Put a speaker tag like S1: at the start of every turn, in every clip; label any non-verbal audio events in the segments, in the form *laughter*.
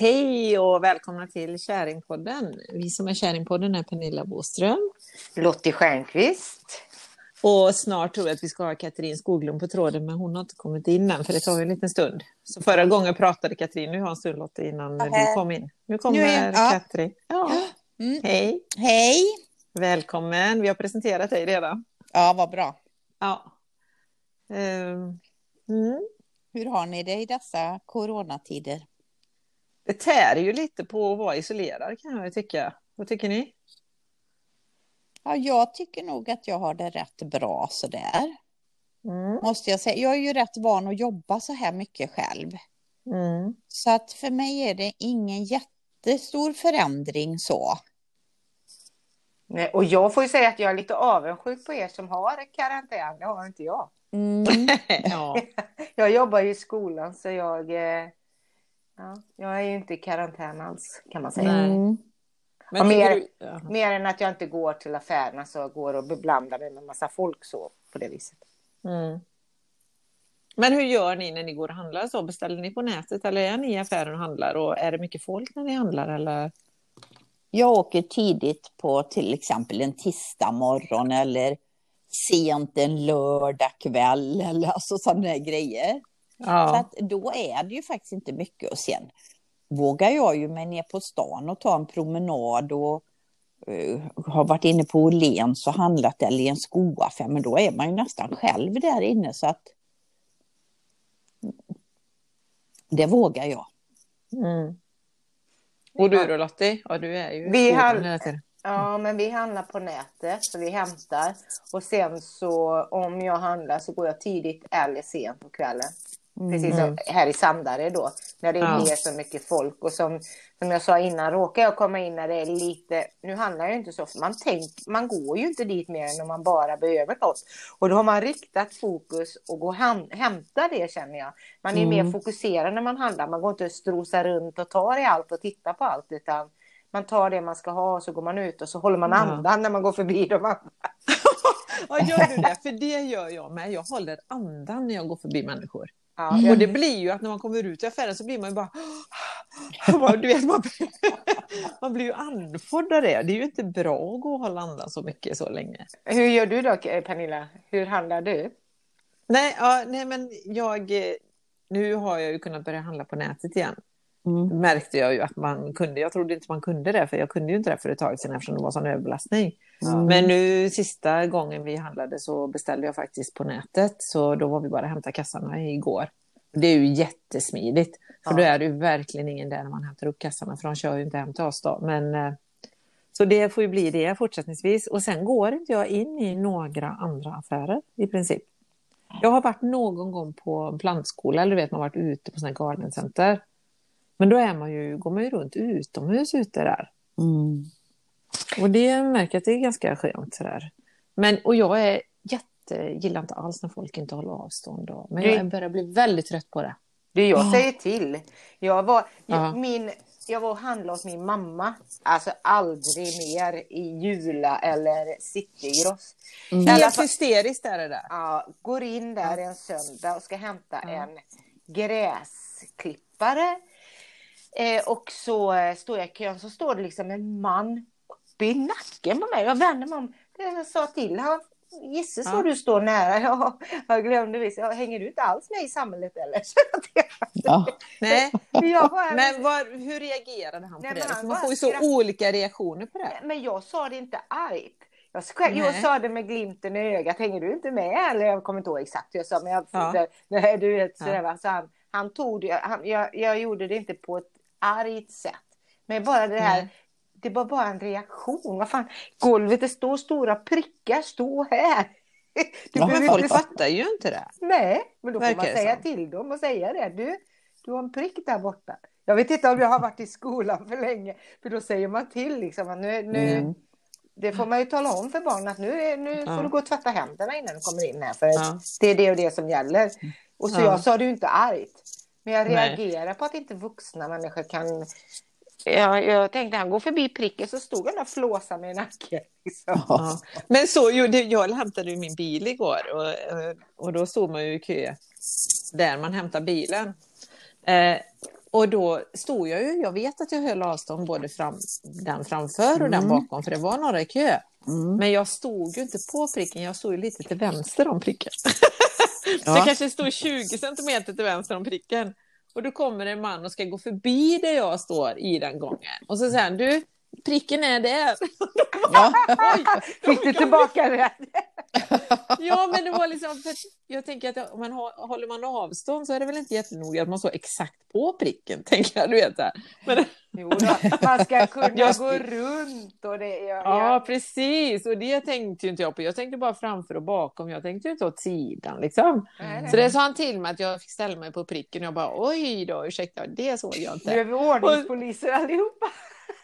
S1: Hej och välkomna till Käringpodden. Vi som är Käringpodden är Pernilla Boström.
S2: Lottie Stjernqvist.
S1: Och snart tror jag att vi ska ha Katrin Skoglund på tråden, men hon har inte kommit in än, för det tar ju en liten stund. Så förra gången pratade Katrin, nu har en stund Lottie innan du kom in. Nu kommer
S2: Nu är ja.
S1: Katrin. Ja.
S3: Mm.
S1: Hej,
S3: Hej!
S1: välkommen. Vi har presenterat dig redan.
S3: Ja, vad bra.
S1: Ja. Ehm, Mm.
S3: Hur har ni det i dessa coronatider?
S1: Det tär ju lite på att vara isolerad kan jag tycka. Vad tycker ni?
S3: Ja, jag tycker nog att jag har det rätt bra sådär.
S1: Mm.
S3: Måste jag säga. Jag är ju rätt van att jobba så här mycket själv.
S1: Mm.
S3: Så att för mig är det ingen jättestor förändring så.
S2: Nej, Och jag får ju säga att jag är lite avundsjuk på er som har karantän. Det har inte jag.
S3: Mm. *laughs*
S1: ja. *laughs*
S2: Jag jobbar ju i skolan så jag, eh, ja, jag är ju inte i karantän alls kan man säga.
S3: Mm.
S1: Men
S2: mer-
S1: du- ja.
S2: Mer än att jag inte går till affärerna så jag går och beblandar mig med massa folk så på det viset.
S1: Mm. Men hur gör ni när ni går och handlar? Så beställer ni på nätet eller är ni i affären och handlar? Och är det mycket folk när ni handlar? Eller?
S3: Jag åker tidigt på till exempel en tisdag morgon eller sent en lördag kväll eller alltså sådana där grejer. Så
S1: Ja.
S3: att då är det ju faktiskt inte mycket. Och sen vågar jag ju mig ner på stan och ta en promenad och eh, har varit inne på Åhléns och handlat eller i en skoaffär. Men då är man ju nästan själv där inne så att det vågar jag.
S1: Mm. Och du då Lottie? Ja, du är ju
S2: Vi. Ja, men vi handlar på nätet så vi hämtar. Och sen så om jag handlar så går jag tidigt eller sent på kvällen. Precis som här i Sandare då, när det
S1: Ja.
S2: blir så mycket folk. Och som, som jag sa innan, råkar jag komma in när det är lite, nu handlar jag ju inte så ofta, man, tänk, man går ju inte dit mer än om man bara behöver något. Och då har man riktat fokus och går och häm- hämtar det känner jag. Man är mer fokuserad när man handlar, man går inte och strosar runt och tar i allt och tittar på allt, utan man tar det man ska ha och så går man ut och så håller man andan när man går förbi de andra. *laughs*
S1: Ja, gör du det? För det gör jag med. Jag håller andan när jag går förbi människor.
S2: Ja,
S1: Och
S2: jag,
S1: det blir ju att när man kommer ut i affären så blir man ju bara... *gasps* du vet, man, *laughs* man blir ju andfådd av det. Det är ju inte bra att gå och andan så mycket så länge.
S2: hur gör du då Pernilla? Hur handlar du?
S1: Nej, ja, nej men jag... eh, Nu har jag ju kunnat börja handla på nätet igen.
S3: Mm.
S1: märkte jag ju att man kunde. Jag trodde inte man kunde det, för jag kunde ju inte det för ett tag sedan eftersom det var sån överbelastning.
S3: Mm.
S1: Men nu sista gången vi handlade så beställde jag faktiskt på nätet, så då var vi bara och hämtade kassarna igår. Det är ju jättesmidigt, för
S2: Ja.
S1: då är det ju verkligen ingen där när man hämtar upp kassarna, för de kör ju inte hem till oss då. Men, eh, så det får ju bli det fortsättningsvis. Och sen går inte jag in i några andra affärer i princip. Jag har varit någon gång på en plantskola, eller du vet man har varit ute på sådana garden center. Men då är man ju, går man ju runt utomhus ute där.
S3: Mm.
S1: Och det märker jag att det är ganska skönt sådär. Men, och jag är jätte, gillar inte alls när folk inte håller avstånd. Då. Men jag börjar bli väldigt trött på det.
S2: Du, jag
S3: Ja.
S2: säger till. Jag var,
S1: Ja.
S2: min, jag var och handlade hos min mamma. Alltså aldrig mer i Jula eller Citygross.
S3: Mm.
S1: Helt
S2: fall-
S1: hysteriskt är det där.
S2: Ja, går in där en söndag och ska hämta en gräsklippare. Eh, och så eh, står jag i kön så står det liksom en man uppe i nacken på mig. Jag vänder mig om. Det jag sa till han. Gisses
S1: Ja.
S2: vad du står nära. *laughs* Ja, jag glömde visst. Ja, hänger du inte alls med i samhället eller? *laughs*
S3: Ja.
S1: Nej, *laughs*
S2: jag bara,
S1: men var, hur reagerade han på
S2: Nej,
S1: det?
S2: men
S1: För
S2: han
S1: man
S2: bara
S1: får ju så
S2: skratt-
S1: olika reaktioner på det.
S2: Men jag sa det inte argt. Jag, ska, jag
S1: Nej.
S2: sa det med glimten i ögat. Hänger du inte med? Eller jag kommer inte ihåg exakt hur jag sa. Men jag,
S1: Ja.
S2: nej, du vet,
S1: Ja.
S2: sådär, va. så han, han tog det. Han, jag, jag gjorde det inte på ett argt sätt. Men bara det här.
S1: Nej.
S2: Det var bara en reaktion. Vad fan, golvet det står stora prickar. Stå här. Du
S3: Ja,
S1: Men folk
S2: inte-
S1: fattar ju inte det.
S2: Nej, men då får
S1: Verkar
S2: man
S1: det
S2: säga
S1: som.
S2: till dem och säga det. Du, du har en prick där borta. Jag vet inte om jag har varit i skolan för länge. För då säger man till liksom att nu, nu
S3: Mm.
S2: det får man ju tala om för barnen att nu, nu
S1: Ja.
S2: får du gå och tvätta händerna innan du kommer in här. För
S1: Ja.
S2: det är det och det som gäller. Och så
S1: Ja.
S2: jag sa det ju inte argt. Men jag
S1: Nej.
S2: reagerar på att inte vuxna människor kan... Jag, jag tänkte han går förbi pricken så stod han och flåsade med nacken. Liksom.
S1: Ja. Men så, jo, det, jag hämtade ju min bil igår och, eh, och då stod man ju i kö där man hämtar bilen. Eh, Och då stod jag ju, jag vet att jag höll avstånd både fram, den framför och den
S3: Mm.
S1: bakom, för det var några i kö.
S3: Mm.
S1: Men jag stod ju inte på pricken, jag stod ju lite till vänster om pricken. *laughs*
S3: Ja.
S1: Det kanske står 20 centimeter till vänster om pricken. Och då kommer en man och ska gå förbi där jag står i den gången. Och så säger han, du, pricken är där. *laughs*
S3: Ja.
S1: Oj,
S2: Fick du tillbaka det? *laughs*
S1: Ja, men det var liksom, jag tänker att om man håller man avstånd så är det väl inte jättenoga att man står exakt på pricken, *laughs* tänker jag, du vet. Här. Men,
S2: Jo då, man ska kunna
S1: Jag-
S2: gå runt och det. Jag,
S1: ja, precis, och det tänkte ju inte jag på. Jag tänkte bara framför och bakom, jag tänkte ju inte åt sidan liksom.
S2: Nej.
S1: Så det sa han till mig att jag fick ställa mig på pricken och jag bara oj då, ursäkta, det såg jag
S2: Nu är
S1: inte.
S2: vi ordningspoliser allihopa.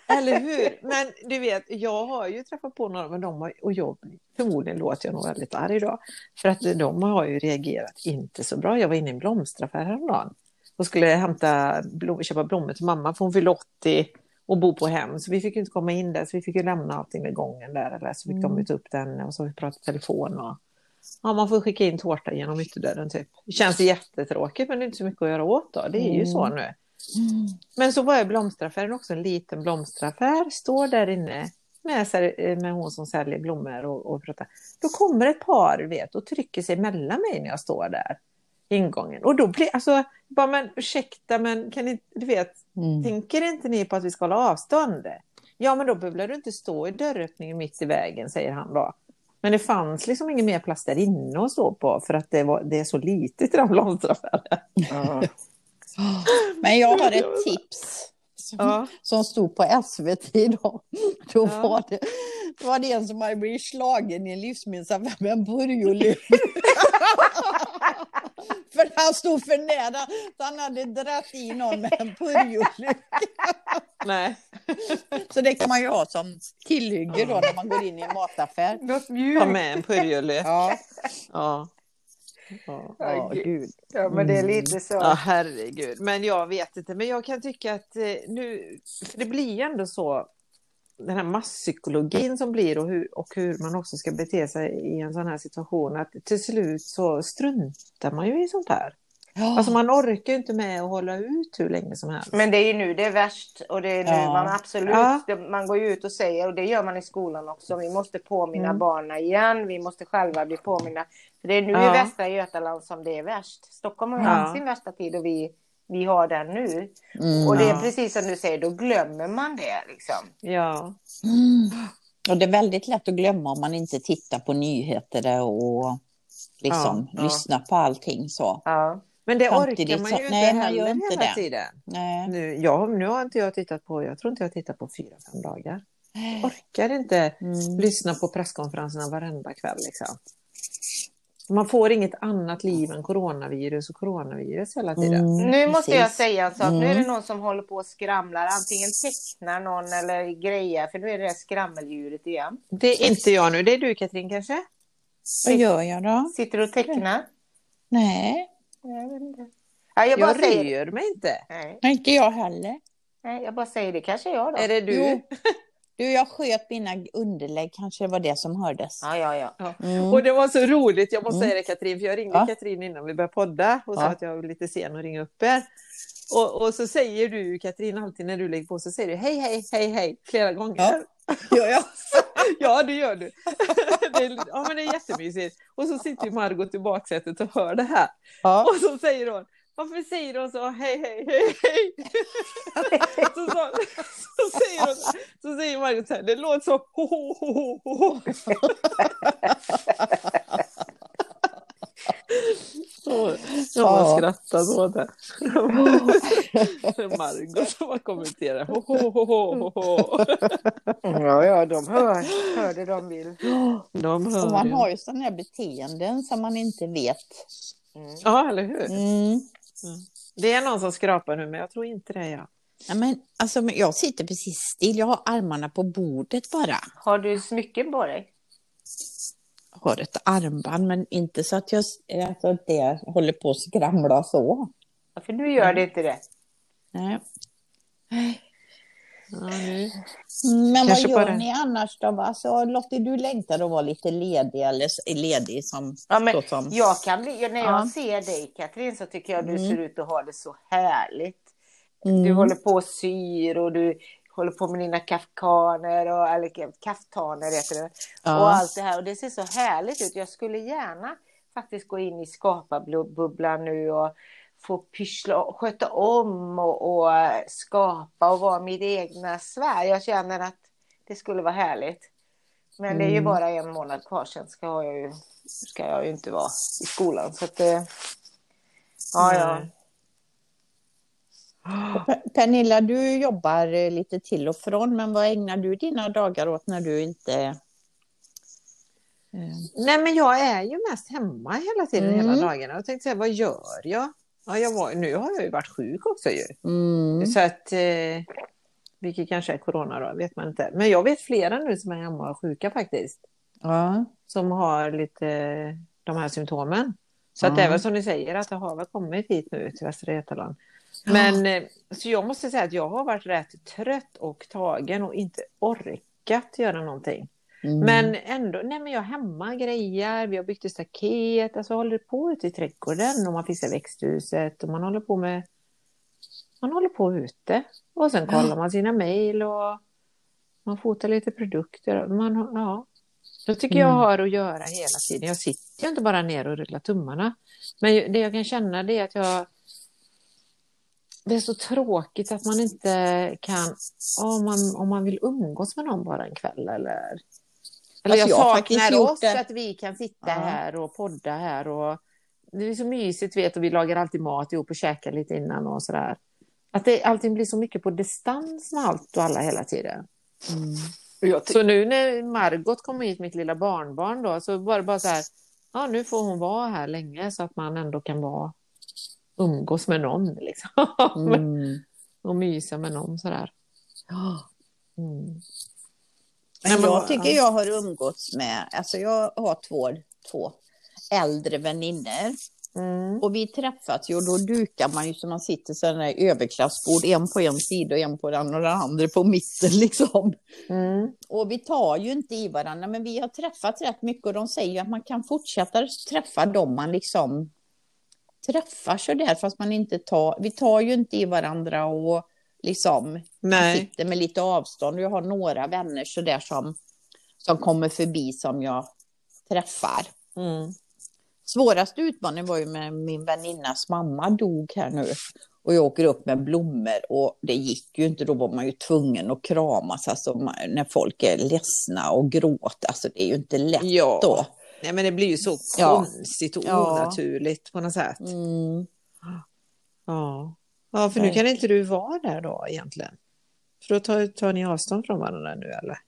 S1: Eller hur? Men du vet, jag har ju träffat på några, men de har, och jag, förmodligen låter jag nog väldigt arg då. För att de har ju reagerat inte så bra. Jag var inne i en blomsteraffär häromdagen och skulle hämta blom, köpa blommor till mamma för hon fyllde 80 och bo på hem. Så vi fick inte komma in där så vi fick ju lämna allting vid gången där. Eller så fick de ju ta upp den och så har vi pratat telefon. Och, ja, man får skicka in tårta genom ytterdörren typ. Det känns jättetråkigt men det är inte så mycket att göra åt då. Det är ju så nu. Men så var jag i blomsteraffären också, en liten blomsteraffär, står där inne med, sär- med hon som säljer blommor och, och pratar. Då kommer ett par vet, och trycker sig mellan mig när jag står där ingången. Och då blir alltså, bara men ursäkta men kan ni, du vet,
S3: Mm.
S1: tänker inte ni på att vi ska hålla avstånd? Ja men då behöver du inte stå i dörröppningen mitt i vägen, säger han då. Men det fanns liksom ingen mer plats där inne att stå på för att det, var, det är så litet i den blomsteraffären. *gasps*
S3: Men jag har ett tips. Som,
S1: Ja.
S3: som stod på SVT idag. *laughs* Då
S1: Ja.
S3: var, det, var det en som hade blivit slagen i en livsmedelsaffär med en purjolök. *laughs* för han stod för nära. Så han hade dratt i någon med en purjolök. *laughs*
S1: Nej.
S3: Så det kan man ju ha som tillhygge då när man går in i en mataffär.
S2: Något
S1: Ta med en purjolök.
S3: Ja,
S1: Ja. Ja.
S3: ja
S2: Gud.
S3: gud.
S2: Ja, men det är lite så.
S1: ja, herregud. Men jag vet inte. Men jag kan tycka att eh, nu, för det blir ju ändå så, den här masspsykologin som blir och hur, och hur man också ska bete sig i en sån här situation, att till slut så struntar man ju i sånt här.
S3: Ja.
S1: Alltså man orkar ju inte med att hålla ut hur länge som helst.
S2: Men det är ju nu det är värst och det är nu
S3: Ja.
S2: man absolut,
S1: Ja.
S2: det, man går ju ut och säger och det gör man i skolan också. Vi måste påminna
S1: Mm.
S2: barnen igen, vi måste själva bli påminna. För det är nu
S1: Ja.
S2: i Västra Götaland som det är värst. Stockholm har haft sin värsta tid och vi, vi har den nu.
S3: Mm.
S2: Och det är
S1: Ja.
S2: precis som du säger, då glömmer man det liksom.
S1: Ja.
S3: Mm. Och det är väldigt lätt att glömma om man inte tittar på nyheter och liksom
S1: Ja, ja.
S3: lyssnar på allting så.
S1: Men det
S3: Samtidigt
S1: orkar man
S3: så-
S1: ju
S3: nej,
S1: inte
S3: man gör
S1: heller
S3: inte
S1: hela
S3: det.
S1: tiden.
S3: Nej.
S1: Nu, ja, nu har inte jag tittat på, jag tror inte jag har tittat på fyra, fem dagar. Orkar inte
S3: Mm.
S1: lyssna på presskonferenserna varenda kväll. Liksom. Man får inget annat liv än coronavirus och coronavirus hela tiden.
S3: Mm,
S2: Nu måste jag
S3: precis.
S2: säga en sak. Nu är
S3: Mm.
S2: det någon som håller på och skramlar. Antingen tecknar någon eller grejer. För nu är det det skrammeldjuret igen.
S1: Det är inte jag nu, det är du Katrin kanske?
S3: Vad gör jag då?
S2: Sitter du och tecknar?
S3: Nej,
S2: Jag vet inte. Ja, jag bara
S1: Jag
S2: säger...
S1: rör mig inte.
S2: Nej,
S3: inte jag heller.
S2: nej, jag bara säger det. Kanske jag då.
S1: Är det du?
S3: Jo. *laughs* Du, jag sköt mina underlägg, kanske det var det som hördes.
S2: Ja, ja, ja.
S3: Mm.
S1: Och det var så roligt, jag måste
S3: Mm.
S1: säga det Katrin, för jag ringde
S3: Ja.
S1: Katrin innan vi började podda och sa
S3: Ja.
S1: att jag var lite sen att ringa upp er. Och, och så säger du Katrin alltid när du lägger på så säger du hej hej hej hej flera gånger.
S3: Ja. Ja, ja. *laughs*
S1: Ja, det gör du. *laughs* Det är, ja, men det är jättemysigt. Och så sitter ju Margot i baksätet och hör det här.
S3: Ja.
S1: Och så säger hon, varför säger hon så hej, hej, hej, hej? *laughs* Så, så, så, säger hon, så säger Margot så här, det låter så ho, ho, ho, ho. Så, jag bara
S3: Ja.
S1: skrattar åt det. *laughs* Margot som bara kommenterar. Ho, ho, ho, ho, ho, ho.
S2: Ja, ja, de hör, hör det de vill.
S1: De
S3: Och
S1: hör
S3: man
S1: ju.
S3: har ju sådana här beteenden som man inte vet.
S2: Mm.
S1: Ja, eller hur?
S3: Mm.
S1: Det är någon som skrapar nu, men jag tror inte det är jag.
S3: Ja, men, alltså, men jag sitter precis still, jag har armarna på bordet bara.
S2: Har du smycken på dig?
S3: Har ett armband, men inte så att jag alltså, att det håller på att skramla så.
S2: Ja, för nu gör det inte det.
S3: Nej. Mm, Men
S1: Kanske
S3: vad gör
S1: bara-
S3: ni annars då? Alltså, Lottie, du längtar att vara lite ledig, eller ledig som...
S2: Ja, men
S3: som...
S2: jag kan bli, när jag
S3: Ja.
S2: ser dig Katrin så tycker jag du
S3: Mm.
S2: ser ut att ha det så härligt.
S3: Mm.
S2: Du håller på och syr och du håller på med dina kafkaner, och, eller kaftaner heter det.
S3: Ja.
S2: Och allt det här. Och det ser så härligt ut. Jag skulle gärna faktiskt gå in i skaparbubblan nu och få pyssla och sköta om och, och skapa och vara mitt egna Sverige. Jag känner att det skulle vara härligt. Men det är ju
S3: Mm.
S2: bara en månad kvar, sen ska jag ju, ska jag ju inte vara i skolan. Så att det... Ja, ja.
S3: Pernilla, du jobbar eh, lite till och från, men vad ägnar du dina dagar åt när du inte... eh,
S1: Nej, men jag är ju mest hemma hela tiden,
S3: Mm.
S1: hela dagarna. Jag tänkte säga, vad gör jag? Ja, jag var, nu har jag ju varit sjuk också ju.
S3: Mm.
S1: Så att, eh, vilket kanske är corona då, vet man inte. Men jag vet flera nu som är hemma och sjuka faktiskt.
S3: Ja.
S1: Som har lite de här symptomen. Så att
S3: Ja.
S1: det är väl som ni säger att det har väl kommit hit nu till Västra Götaland. Men eh, så jag måste säga att jag har varit rätt trött och tagen och inte orkat göra någonting.
S3: Mm.
S1: Men ändå, nej men jag hemma, grejer, vi har byggt ett staket, alltså håller på ute i trädgården och man fixar växthuset och man håller på med, man håller på ute. Och sen kollar man sina mejl och man fotar lite produkter. Man, ja. Jag tycker jag
S3: Mm.
S1: har att göra hela tiden. Jag sitter ju inte bara ner och rullar tummarna. Men det jag kan känna det är att jag det är så tråkigt att man inte kan, om man, om man vill umgås med någon bara en kväll eller eller
S3: Alltså,
S1: jag
S3: jag
S1: saknar oss,
S3: det.
S1: att vi kan sitta
S3: Ja.
S1: här och podda här. Och, det är så mysigt, vet och vi lagar alltid mat ihop och käkar lite innan och sådär. Att det, allting blir så mycket på distans med allt och alla hela tiden.
S3: Mm.
S1: Så nu när Margot kom hit, mitt lilla barnbarn då, så var det bara så här, ja nu får hon vara här länge så att man ändå kan vara, umgås med någon liksom. *laughs*
S3: Mm.
S1: och mysa med någon sådär. Mm.
S3: Men jag tycker jag har umgåtts med, alltså jag har två, två äldre vänner
S1: Mm.
S3: och vi träffas ju och då dukar man ju så man sitter sådana där överklassbord, en på en sida och en på den och den andra på mitten *laughs* liksom.
S1: Mm.
S3: Och vi tar ju inte i varandra, men vi har träffats rätt mycket och de säger ju att man kan fortsätta träffa dem man liksom träffar så där fast man inte tar, vi tar ju inte i varandra och liksom
S1: Nej.
S3: sitter med lite avstånd. Jag har några vänner så där som, som kommer förbi som jag träffar.
S1: Mm.
S3: Svåraste utmaningen var ju med min väninnas mamma dog här nu. Och jag åker upp med blommor och det gick ju inte, då var man ju tvungen att kramas, alltså när folk är ledsna och gråter, alltså det är ju inte lätt
S1: Ja.
S3: då.
S1: Nej, men det blir ju så
S3: Ja.
S1: konstigt och
S3: Ja.
S1: onaturligt på något sätt.
S3: Mm.
S1: Ja. ja, för nu kan inte du vara där då egentligen. För då tar, tar ni avstånd från varandra nu eller?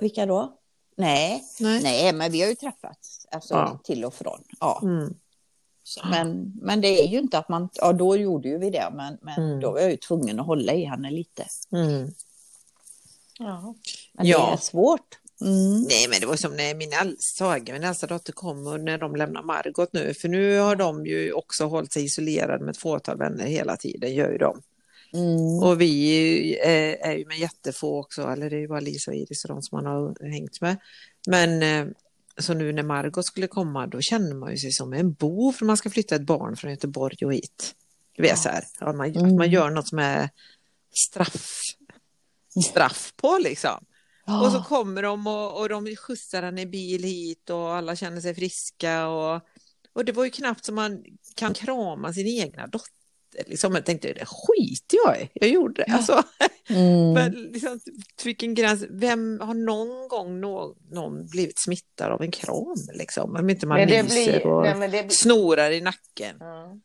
S3: Vilka då? Nej,
S1: Nej.
S3: nej, men vi har ju träffats, alltså
S1: Ja.
S3: till och från. Ja.
S1: Mm.
S3: Så, men, men det är ju inte att man, ja då gjorde ju vi det, men, men
S1: Mm.
S3: då var jag ju tvungen att hålla i henne lite.
S1: Mm.
S3: Ja. Men
S1: Ja.
S3: det är svårt. Mm.
S1: Nej, men det var som när min Tage, min äldsta dotter kom och när de lämnar Margot nu, för nu har de ju också hållit sig isolerade med ett fåtal vänner hela tiden, gör ju de.
S3: Mm.
S1: Och vi är, är ju med jättefå också, eller det är ju bara Lisa och Iris och de som man har hängt med. Men eh, så nu när Margot skulle komma, då känner man ju sig som en bov för man ska flytta ett barn från Göteborg och hit. Du vet så här, att man,
S3: Mm.
S1: att man gör något som är straff, straff på liksom. Och så kommer de och, och de skjutsar henne i bil hit och alla känner sig friska. Och, och det var ju knappt som man kan krama sin egna dotter. Liksom. Jag tänkte, det skiter jag i. Jag gjorde det. Alltså, *laughs*
S3: Mm.
S1: men liksom, vilken gräns. Vem har någon gång någon, någon blivit smittad av en kram? Liksom? Om inte man
S2: Men
S1: myser
S2: blir...
S1: och
S2: Nej, blir...
S1: snorar i nacken.
S2: Ja.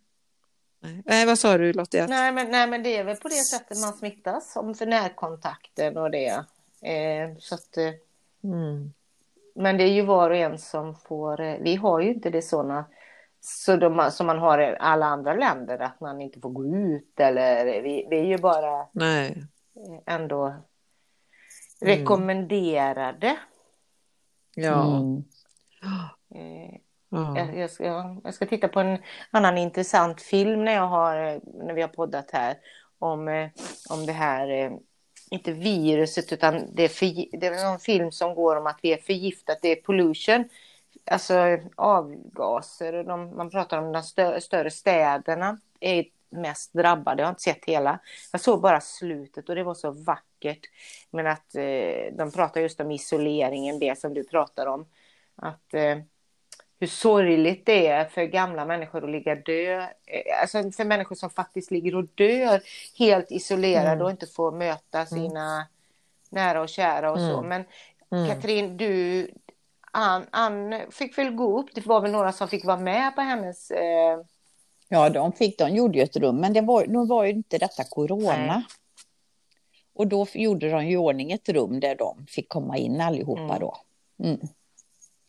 S1: Nej. Nej, vad sa du Lotta?
S2: Nej, men, nej, men det är väl på det sättet man smittas, om för närkontakten och det. Eh, så att, eh,
S1: Mm.
S2: men det är ju var och en som får, eh, vi har ju inte det sådana så de, som man har i alla andra länder, att man inte får gå ut eller vi, vi är ju bara
S1: Nej.
S2: eh, ändå
S1: Mm.
S2: rekommenderade.
S1: Ja.
S3: Mm.
S2: Eh,
S1: ja.
S2: jag, jag, ska, jag ska titta på en annan intressant film när, jag har, eh, när vi har poddat här om, eh, om det här, eh, inte viruset utan det är, för, det är någon film som går om att vi är förgiftat, det är pollution, alltså avgaser och de, man pratar om de stö, större städerna är mest drabbade. Jag har inte sett hela. Jag såg bara slutet och det var så vackert. Men att eh, de pratar just om isoleringen, det som du pratar om. Att eh, hur sorgligt det är för gamla människor att ligga dö. Eh, alltså för människor som faktiskt ligger och dör helt isolerade mm. och inte får möta mm. sina mm. nära och kära och så. Mm. Men mm. Katrin, du, Ann, Ann fick väl gå upp. Det var väl några som fick vara med på hennes eh...
S3: Ja, de fick, de gjorde ju ett rum, men det var, nu var ju inte detta corona. Nej. Och då gjorde de i ordning ett rum där de fick komma in allihopa mm. då.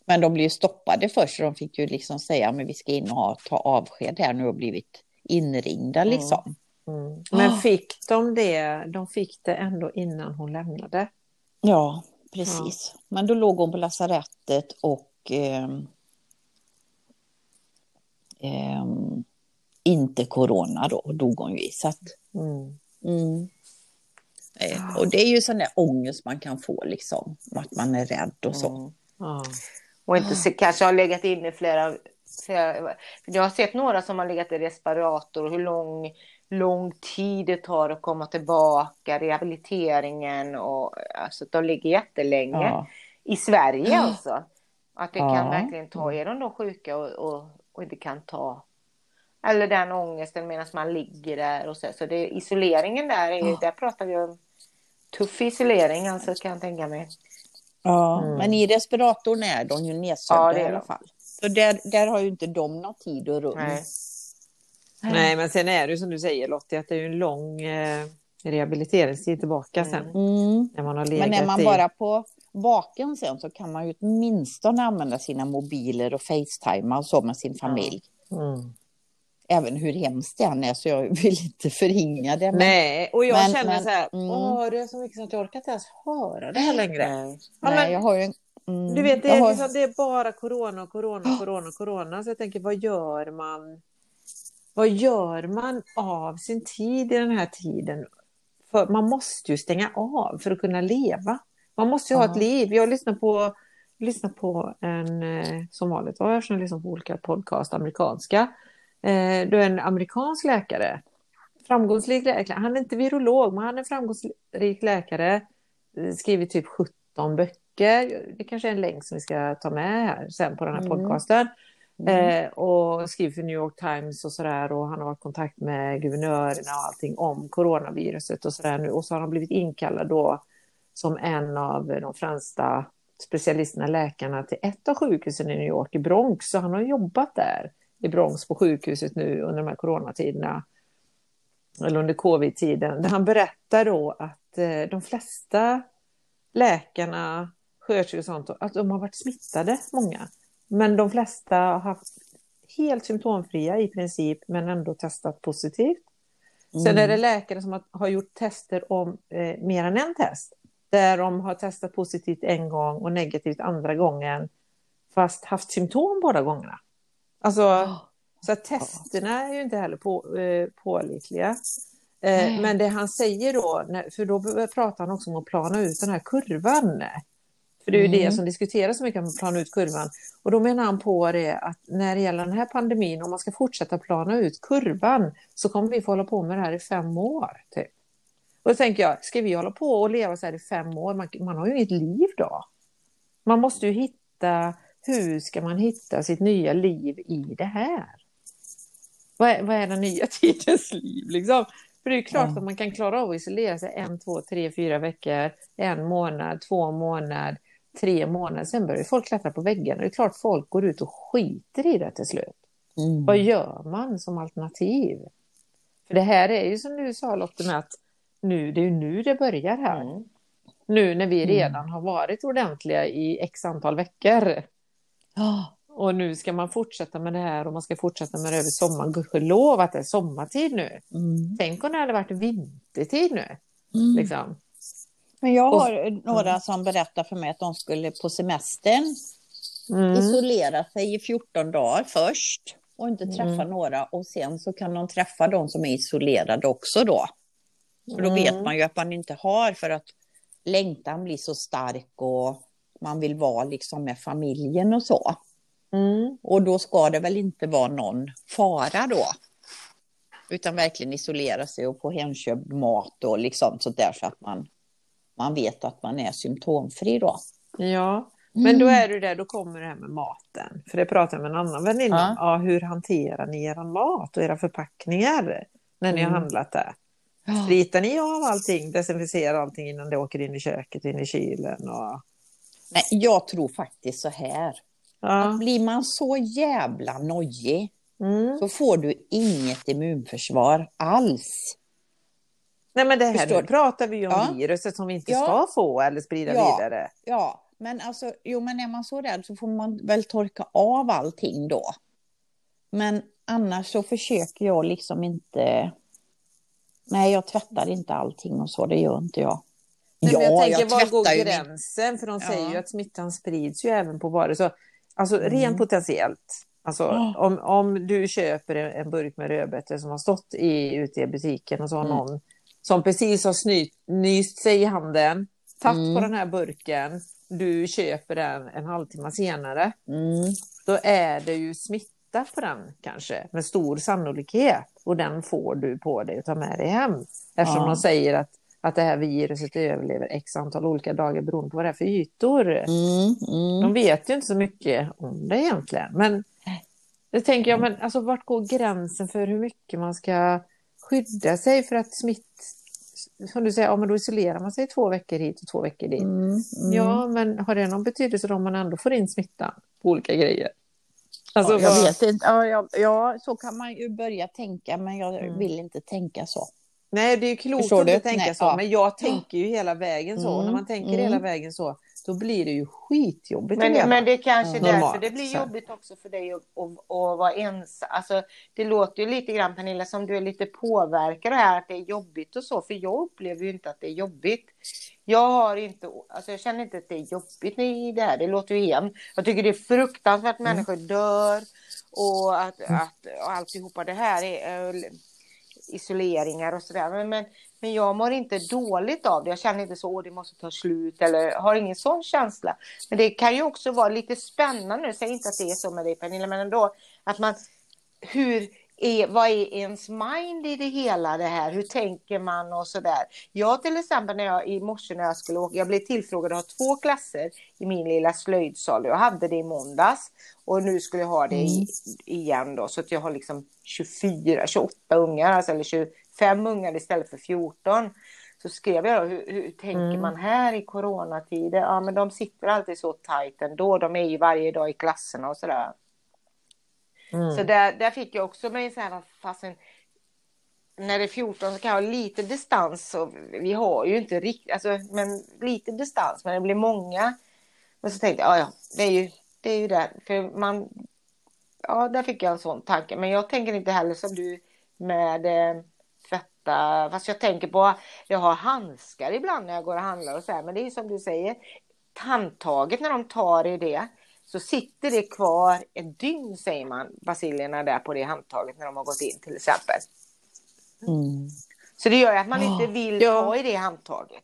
S3: Mm. Men de blev stoppade först, så de fick ju liksom säga att vi ska in och ha, ta avsked här nu och blivit inringda mm. liksom.
S1: Mm. Men fick de det, de fick det ändå innan hon lämnade?
S3: Ja, precis. Ja. Men då låg hon på lasarettet och eh, eh, inte corona då, dog hon ju i. Så att, mm. Mm. Eh, och det är ju sån där ångest man kan få liksom, att man är rädd och så.
S2: Mm. Och inte se, kanske har legat inne flera, flera... Jag har sett några som har legat i respirator och hur lång, lång tid det tar att komma tillbaka, rehabiliteringen och alltså de ligger jättelänge. Ja. I Sverige alltså. Att det ja. kan verkligen ta, är de då sjuka och, och, och inte kan ta eller den ångesten medan man ligger där och så. Så det, isoleringen där, är, ja. där pratar vi om tuff isolering alltså kan jag tänka mig.
S3: Ja, mm. men i respiratorn är de ju nedsövda ja, i alla fall. Så där, där har ju inte de någon tid och rum.
S1: Nej. Nej, men sen är det ju som du säger Lottie, att det är en lång eh, rehabiliteringstid tillbaka sen.
S3: Mm. När man har men är man i... bara på vaken sen så kan man ju åtminstone använda sina mobiler och Facetime och så med sin familj. Mm även hur hemskt det än är, så jag vill inte förringa det.
S1: Men, Nej, och jag men, känner men, så här, mm. åh, det är så mycket att jag orkar inte ens höra det här längre.
S3: Nej, ja, Nej jag har ju
S1: mm, Du vet, det är, har... liksom, det är bara corona, corona, corona, corona. Så jag tänker, vad gör man? Vad gör man av sin tid i den här tiden? För man måste ju stänga av för att kunna leva. Man måste ju ha ett liv. Jag lyssnar på, lyssnar på en, eh, som vanligt, jag lyssnar på olika podcast, amerikanska. Eh, då är en amerikansk läkare, framgångsrik läkare, han är inte virolog, men han är framgångsrik läkare, eh, skrivit typ 17 böcker. Det kanske är en länk som vi ska ta med här sen på den här mm. podcasten. Mm. Eh, och skriver för New York Times och sådär och han har varit i kontakt med guvernörerna och allting om coronaviruset och sådär nu. Och så har han blivit inkallad då som en av de främsta specialisterna, läkarna till ett av sjukhusen i New York, i Bronx. Så han har jobbat där i Bronx på sjukhuset nu under de här coronatiderna. Eller under covid-tiden. Där han berättar då att eh, de flesta läkarna, sköterskor och sånt, att de har varit smittade, många. Men de flesta har haft helt symptomfria i princip, men ändå testat positivt. Mm. Sen är det läkare som har, gjort tester om eh, mer än en test. Där de har testat positivt en gång och negativt andra gången. Fast haft symptom båda gångerna. Alltså, oh. Så att testerna är ju inte heller på, eh, pålitliga. Eh, men det han säger då, för då pratar han också om att plana ut den här kurvan. För det är ju mm. det som diskuteras så mycket, att plana ut kurvan. Och då menar han på det att när det gäller den här pandemin, om man ska fortsätta plana ut kurvan, så kommer vi få hålla på med det här i fem år. Typ. Och då tänker jag, ska vi hålla på och leva så här i fem år? Man, man har ju inget liv då. Man måste ju hitta hur ska man hitta sitt nya liv i det här? Vad är, vad är den nya *laughs* tidens liv? Liksom? För det är klart mm. att man kan klara av att isolera sig en, två, tre, fyra veckor, en månad, två månader, tre månader. Sen börjar folk klättra på väggarna. Det är klart folk går ut och skiter i det till slut. Mm. Vad gör man som alternativ? För det här är ju som du sa Lotte med att nu, det är ju nu det börjar här. Mm. Nu när vi mm. redan har varit ordentliga i x antal veckor. Och nu ska man fortsätta med det här och man ska fortsätta med det över sommaren. Gudskelov att det är sommartid nu. Mm. Tänk om det hade varit vintertid nu. Mm. Liksom.
S3: Men jag har och, några mm. som berättar för mig att de skulle på semestern mm. isolera sig i 14 dagar först och inte träffa mm. några och sen så kan de träffa de som är isolerade också då. För då vet mm. man ju att man inte har för att längtan blir så stark och man vill vara liksom med familjen och så. Mm. Och då ska det väl inte vara någon fara då. utan verkligen isolera sig och få hemköpt mat och liksom sånt där så att man, man vet att man är symptomfri då.
S1: Ja, men då är du där, då kommer det här med maten. För det pratade jag med en annan väninna
S3: Ja.
S1: ja. hur hanterar ni er mat och era förpackningar när ni har
S3: Mm.
S1: handlat där? Spritar ni av allting, desinficerar allting innan det åker in i köket, in i kylen? Och...
S3: Nej, jag tror faktiskt så här. Att
S1: Ja.
S3: blir man så jävla nojig
S1: Mm.
S3: så får du inget immunförsvar alls.
S1: Nej men det här
S3: Förstår
S1: nu pratar vi ju om
S3: Ja.
S1: viruset som vi inte
S3: Ja.
S1: ska få eller sprida
S3: Ja.
S1: vidare.
S3: Ja, men alltså, jo men är man så rädd så får man väl torka av allting då. Men annars så försöker jag liksom inte. Nej, jag tvättar inte allting och så, det gör inte jag.
S1: Nej, men jag tänker, var går
S3: ju min-
S1: gränsen? För de säger
S3: Ja.
S1: ju att smittan sprids ju även på varor. Så, alltså
S3: Mm.
S1: rent potentiellt. Alltså,
S3: Ja.
S1: om, om du köper en, en burk med rödbetor som har stått i, ute i butiken och så har
S3: Mm.
S1: någon som precis har snyt, nyst sig i handen, tagit
S3: Mm.
S1: på den här burken, du köper den en halvtimme senare,
S3: Mm.
S1: då är det ju smitta på den kanske med stor sannolikhet och den får du på dig och tar med dig hem. Eftersom
S3: Ja.
S1: de säger att, att det här viruset överlever x antal olika dagar beroende på vad det är för ytor.
S3: Mm. Mm.
S1: De vet ju inte så mycket om det egentligen. Men det tänker jag, men alltså vart går gränsen för hur mycket man ska skydda sig för att smitt... Som du säger, ja men då isolerar man sig två veckor hit och två veckor dit.
S3: Mm. Mm.
S1: Ja, men har det någon betydelse då om man ändå får in smittan på olika grejer? Alltså,
S3: ja, jag
S1: vad-
S3: vet inte. Ja, ja, ja, så kan man ju börja tänka, men jag
S1: Mm.
S3: vill inte tänka så.
S1: Nej, det är ju klokt att
S3: du?
S1: inte tänka
S3: Nej,
S1: så,
S3: ja.
S1: men jag tänker ju hela vägen så. Och när
S3: Mm,
S1: man tänker
S3: mm.
S1: hela vägen så, då blir det ju skitjobbigt att
S2: Men,
S1: leva.
S2: men det är kanske
S1: Ja.
S2: därför det blir jobbigt också för dig att, att, att vara ensam. Alltså, det låter ju lite grann Pernilla som du är lite påverkad det här att det är jobbigt och så. För jag upplever ju inte att det är jobbigt. Jag har inte, alltså jag känner inte att det är jobbigt i det här. Det låter ju igen. Jag tycker det är fruktansvärt
S1: Mm.
S2: människor dör och att, att och alltihopa det här är eh, isoleringar och sådär. Men, men, men jag mår inte dåligt av det. Jag känner inte så, åh det måste ta slut eller har ingen sån känsla. Men det kan ju också vara lite spännande, jag säger inte att det är så med dig Pernilla, men ändå att man, hur är, vad är ens mind i det hela det här? Hur tänker man och sådär? Jag till exempel när jag i morse när jag skulle åka, jag blev tillfrågad att ha två klasser i min lilla slöjdsal. Jag hade det i måndags och nu skulle jag ha det i, igen då så att jag har liksom 24, 28 ungar, alltså, eller 25 ungar istället för 14. Så skrev jag då, hur, hur tänker
S1: Mm.
S2: man här i coronatider? Ja men de sitter alltid så tajt ändå, de är ju varje dag i klasserna och sådär.
S1: Mm. Mm.
S2: Så där, där fick jag också mig så här, fasen, när det är 14 så kan jag ha lite distans. Och vi har ju inte riktigt, alltså, men lite distans, men det blir många. Men så tänkte jag, ja, ja, det är ju det. Är ju där. För man, ja, där fick jag en sån tanke. Men jag tänker inte heller som du med eh, tvätta. Fast jag tänker på, jag har handskar ibland när jag går och handlar och så här. Men det är ju som du säger, handtaget när de tar i det så sitter det kvar ett dygn säger man, basilierna där på det handtaget när de har gått in till exempel.
S3: Mm.
S2: Så det gör ju att man inte vill
S1: Ja.
S2: ta i det handtaget.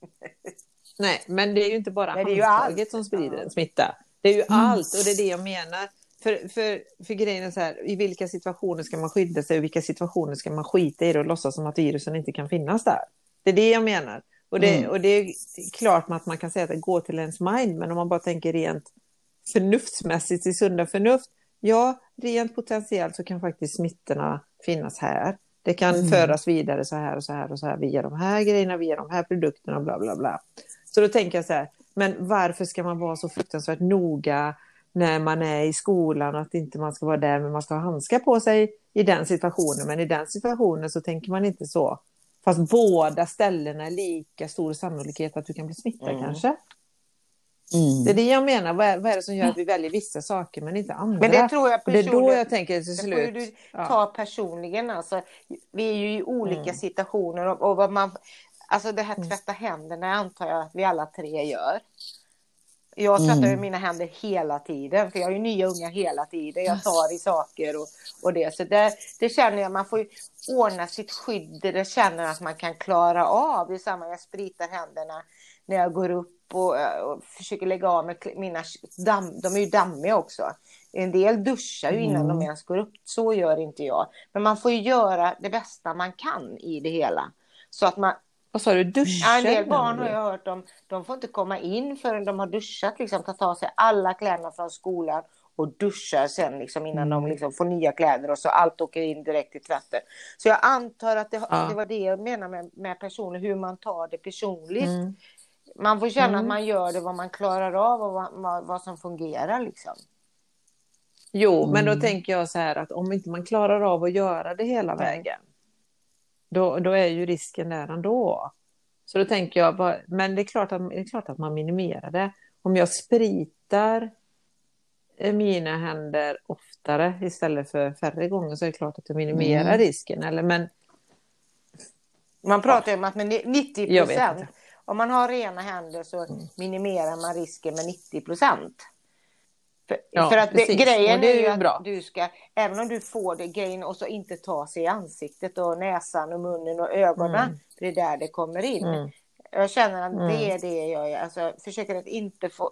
S2: *laughs*
S1: Nej, men det är ju inte bara
S2: Nej,
S1: handtaget
S2: allt.
S1: som sprider en smitta. Det är ju allt och det är det jag menar. För, för, för grejen är så här, i vilka situationer ska man skydda sig och vilka situationer ska man skita i det och låtsas som att virusen inte kan finnas där. Det är det jag menar. Och det,
S3: Mm.
S1: och det är klart att man kan säga att det går till ens mind, men om man bara tänker rent förnuftsmässigt i sunda förnuft, ja, rent potentiellt så kan faktiskt smittorna finnas här. Det kan
S3: Mm.
S1: föras vidare så här och så här och så här via de här grejerna, via de här produkterna och bla bla bla. Så då tänker jag så här, men varför ska man vara så fruktansvärt noga när man är i skolan och att inte man ska vara där men man ska ha handskar på sig i den situationen. Men i den situationen så tänker man inte så. Fast båda ställena är lika stor sannolikhet att du kan bli smittad
S2: Mm.
S1: kanske.
S3: Mm.
S1: Det är det jag menar. Vad är, vad är det som gör att vi väljer vissa saker men inte andra?
S2: Men det tror jag
S1: det är då jag tänker till
S2: Det får
S1: slut.
S2: du
S1: Ja.
S2: ta personligen. Alltså, vi är ju i olika
S1: Mm.
S2: situationer och, och vad man, alltså det här tvätta händerna antar jag att vi alla tre gör. Jag tvättar
S3: Mm.
S2: mina händer hela tiden för jag har ju nya ungar hela tiden. Jag tar i saker och, och det. Så det, det känner jag, man får ju ordna sitt skydd där det känner att man kan klara av. Det är samma, jag spritar händerna när jag går upp och, och försöker lägga av med mina damm, de är ju dammiga också. En del duschar ju innan
S3: Mm.
S2: de ens går upp. Så gör inte jag. Men man får ju göra det bästa man kan i det hela. Så att man,
S1: Vad sa du, duschar?
S2: Ja, en del barn har jag hört om, de får inte komma in förrän de har duschat, liksom ta av sig alla kläderna från skolan och duschar sen liksom innan
S1: Mm.
S2: de liksom får nya kläder och så allt åker in direkt i tvätten. Så jag antar att det,
S1: Ja.
S2: det var det jag menar med, med personer, hur man tar det personligt.
S1: Mm.
S2: Man får känna
S1: Mm.
S2: att man gör det vad man klarar av och vad, vad, vad som fungerar liksom.
S1: Jo, men då
S3: Mm.
S1: tänker jag så här att om inte man klarar av att göra det hela
S2: Nej.
S1: vägen, då, då är ju risken där ändå. Så då tänker jag, bara, men det är, klart att, det är klart att man minimerar det. Om jag spritar eh, mina händer oftare istället för färre gånger så är det klart att jag minimerar
S3: Mm.
S1: risken. Eller, men
S2: Man pratar ju om att med 90
S1: Jag vet
S2: procent. Om man har rena händer så minimerar man risken med 90 procent. För,
S1: Ja,
S2: för att det, grejen
S1: det är
S2: ju att
S1: bra.
S2: du ska, även om du får det grejen och så inte ta sig i ansiktet och näsan och munnen och ögonen.
S1: Mm.
S2: För det är där det kommer in.
S1: Mm.
S2: Jag känner att
S1: Mm.
S2: det är det jag gör. Alltså, jag försöker att inte få,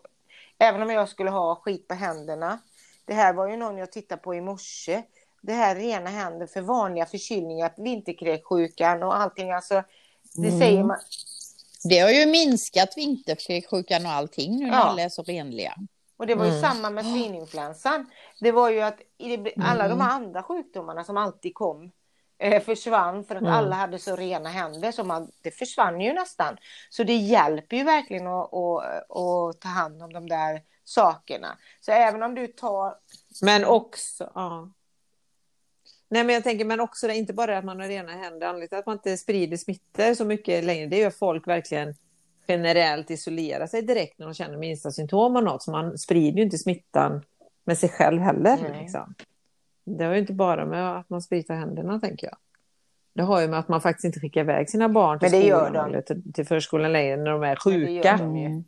S2: även om jag skulle ha skit på händerna. Det här var ju någon jag tittade på i morse. Det här rena händer för vanliga förkylningar, vinterkräksjukan och allting. Alltså, det
S3: Mm.
S2: säger man.
S3: Det har ju minskat vinterkräksjukan och allting nu när
S2: Ja.
S3: alla är så renliga.
S2: Och det var ju
S1: Mm.
S2: samma med svininfluensan. Det var ju att det, alla
S3: Mm.
S2: de andra sjukdomarna som alltid kom eh, försvann för att
S1: Mm.
S2: alla hade så rena händer. Så man, det försvann ju nästan. Så det hjälper ju verkligen att, att, att ta hand om de där sakerna. Så även om du tar...
S1: Men också, ja. Nej, men jag tänker, men också det, inte bara att man har rena händer, anledningen till att man inte sprider smittor så mycket längre, det är ju att folk verkligen generellt isolerar sig direkt när de känner minsta symptom av något, så man sprider ju inte smittan med sig själv heller. Liksom. Det har ju inte bara med att man spritar händerna, tänker jag. Det har ju med att man faktiskt inte skickar iväg sina barn till skolan
S2: de.
S1: eller till, till förskolan längre när de är
S2: Men det gör
S1: sjuka.
S2: de ju.
S3: Mm.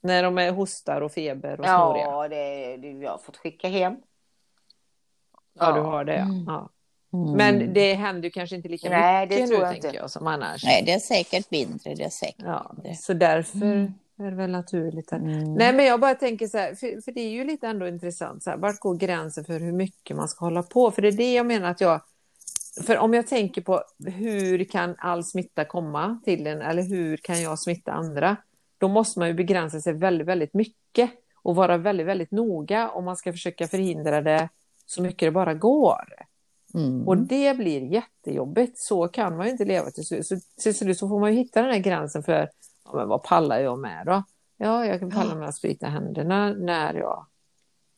S1: När de är hostar och feber och snoriga.
S2: Ja, det, det, jag har fått skicka hem.
S1: Ja, du har det.
S3: Mm.
S1: Ja.
S3: Mm.
S1: Men det händer ju kanske inte lika
S2: Nej, det
S1: mycket
S2: tror
S1: nu,
S2: jag
S1: tänker
S2: inte.
S1: jag, som annars.
S3: Nej, det är säkert mindre. Det är säkert
S1: Ja,
S3: mindre.
S1: så därför
S3: Mm.
S1: är det väl naturligt. Att...
S3: Mm.
S1: Nej, men jag bara tänker så här, för, för det är ju lite ändå intressant, så här, vart går gränsen för hur mycket man ska hålla på? För det är det jag menar att jag, för om jag tänker på hur kan all smitta komma till en, eller hur kan jag smitta andra? Då måste man ju begränsa sig väldigt, väldigt mycket och vara väldigt, väldigt noga om man ska försöka förhindra det så mycket det bara går.
S3: Mm.
S1: Och det blir jättejobbigt. Så kan man ju inte leva till slut. Så till slut så får man ju hitta den här gränsen för ja, men vad pallar jag med då? Ja, jag kan palla med att sprita händerna när jag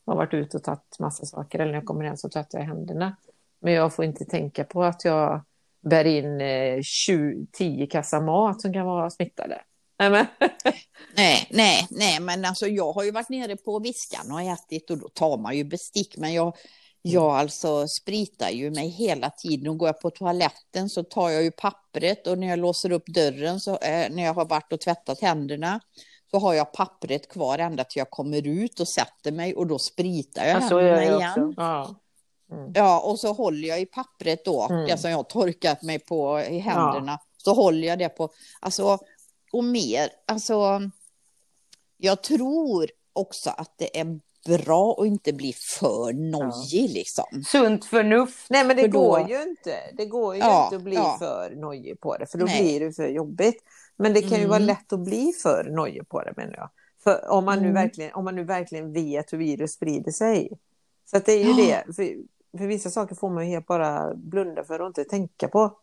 S1: har varit ute och tagit massa saker eller när jag kommer hem så tvättar jag händerna. Men jag får inte tänka på att jag bär in eh, 20, 10 kassar mat som kan vara smittade. Nej, men... *laughs*
S3: Nej, nej, nej, men alltså jag har ju varit nere på Viskan och ätit och då tar man ju bestick. Men jag, jag alltså spritar ju mig hela tiden och går jag på toaletten så tar jag ju pappret och när jag låser upp dörren så eh, när jag har varit och tvättat händerna så har jag pappret kvar ända till jag kommer ut och sätter mig och då spritar jag
S2: Ja,
S3: händerna
S2: jag
S3: igen.
S1: Ja.
S3: Ja, och så håller jag i pappret då,
S1: Mm.
S3: det som jag har torkat mig på i händerna. Så håller jag det på, alltså, och mer, alltså, jag tror också att det är bra att inte bli för nojig liksom.
S2: Sunt förnuft.
S1: Nej, men det
S3: För då-
S1: går ju inte. Det går ju
S3: Ja,
S1: inte att bli
S3: ja.
S1: för nojig på det, för då
S3: Nej.
S1: blir det för jobbigt. Men det kan ju
S3: Mm.
S1: vara lätt att bli för nojig på det, menar jag. För om man, nu
S3: Mm.
S1: verkligen, om man nu verkligen vet hur virus sprider sig. Så det är ju
S3: Ja.
S1: det. För, för vissa saker får man ju helt bara blunda för och inte tänka på.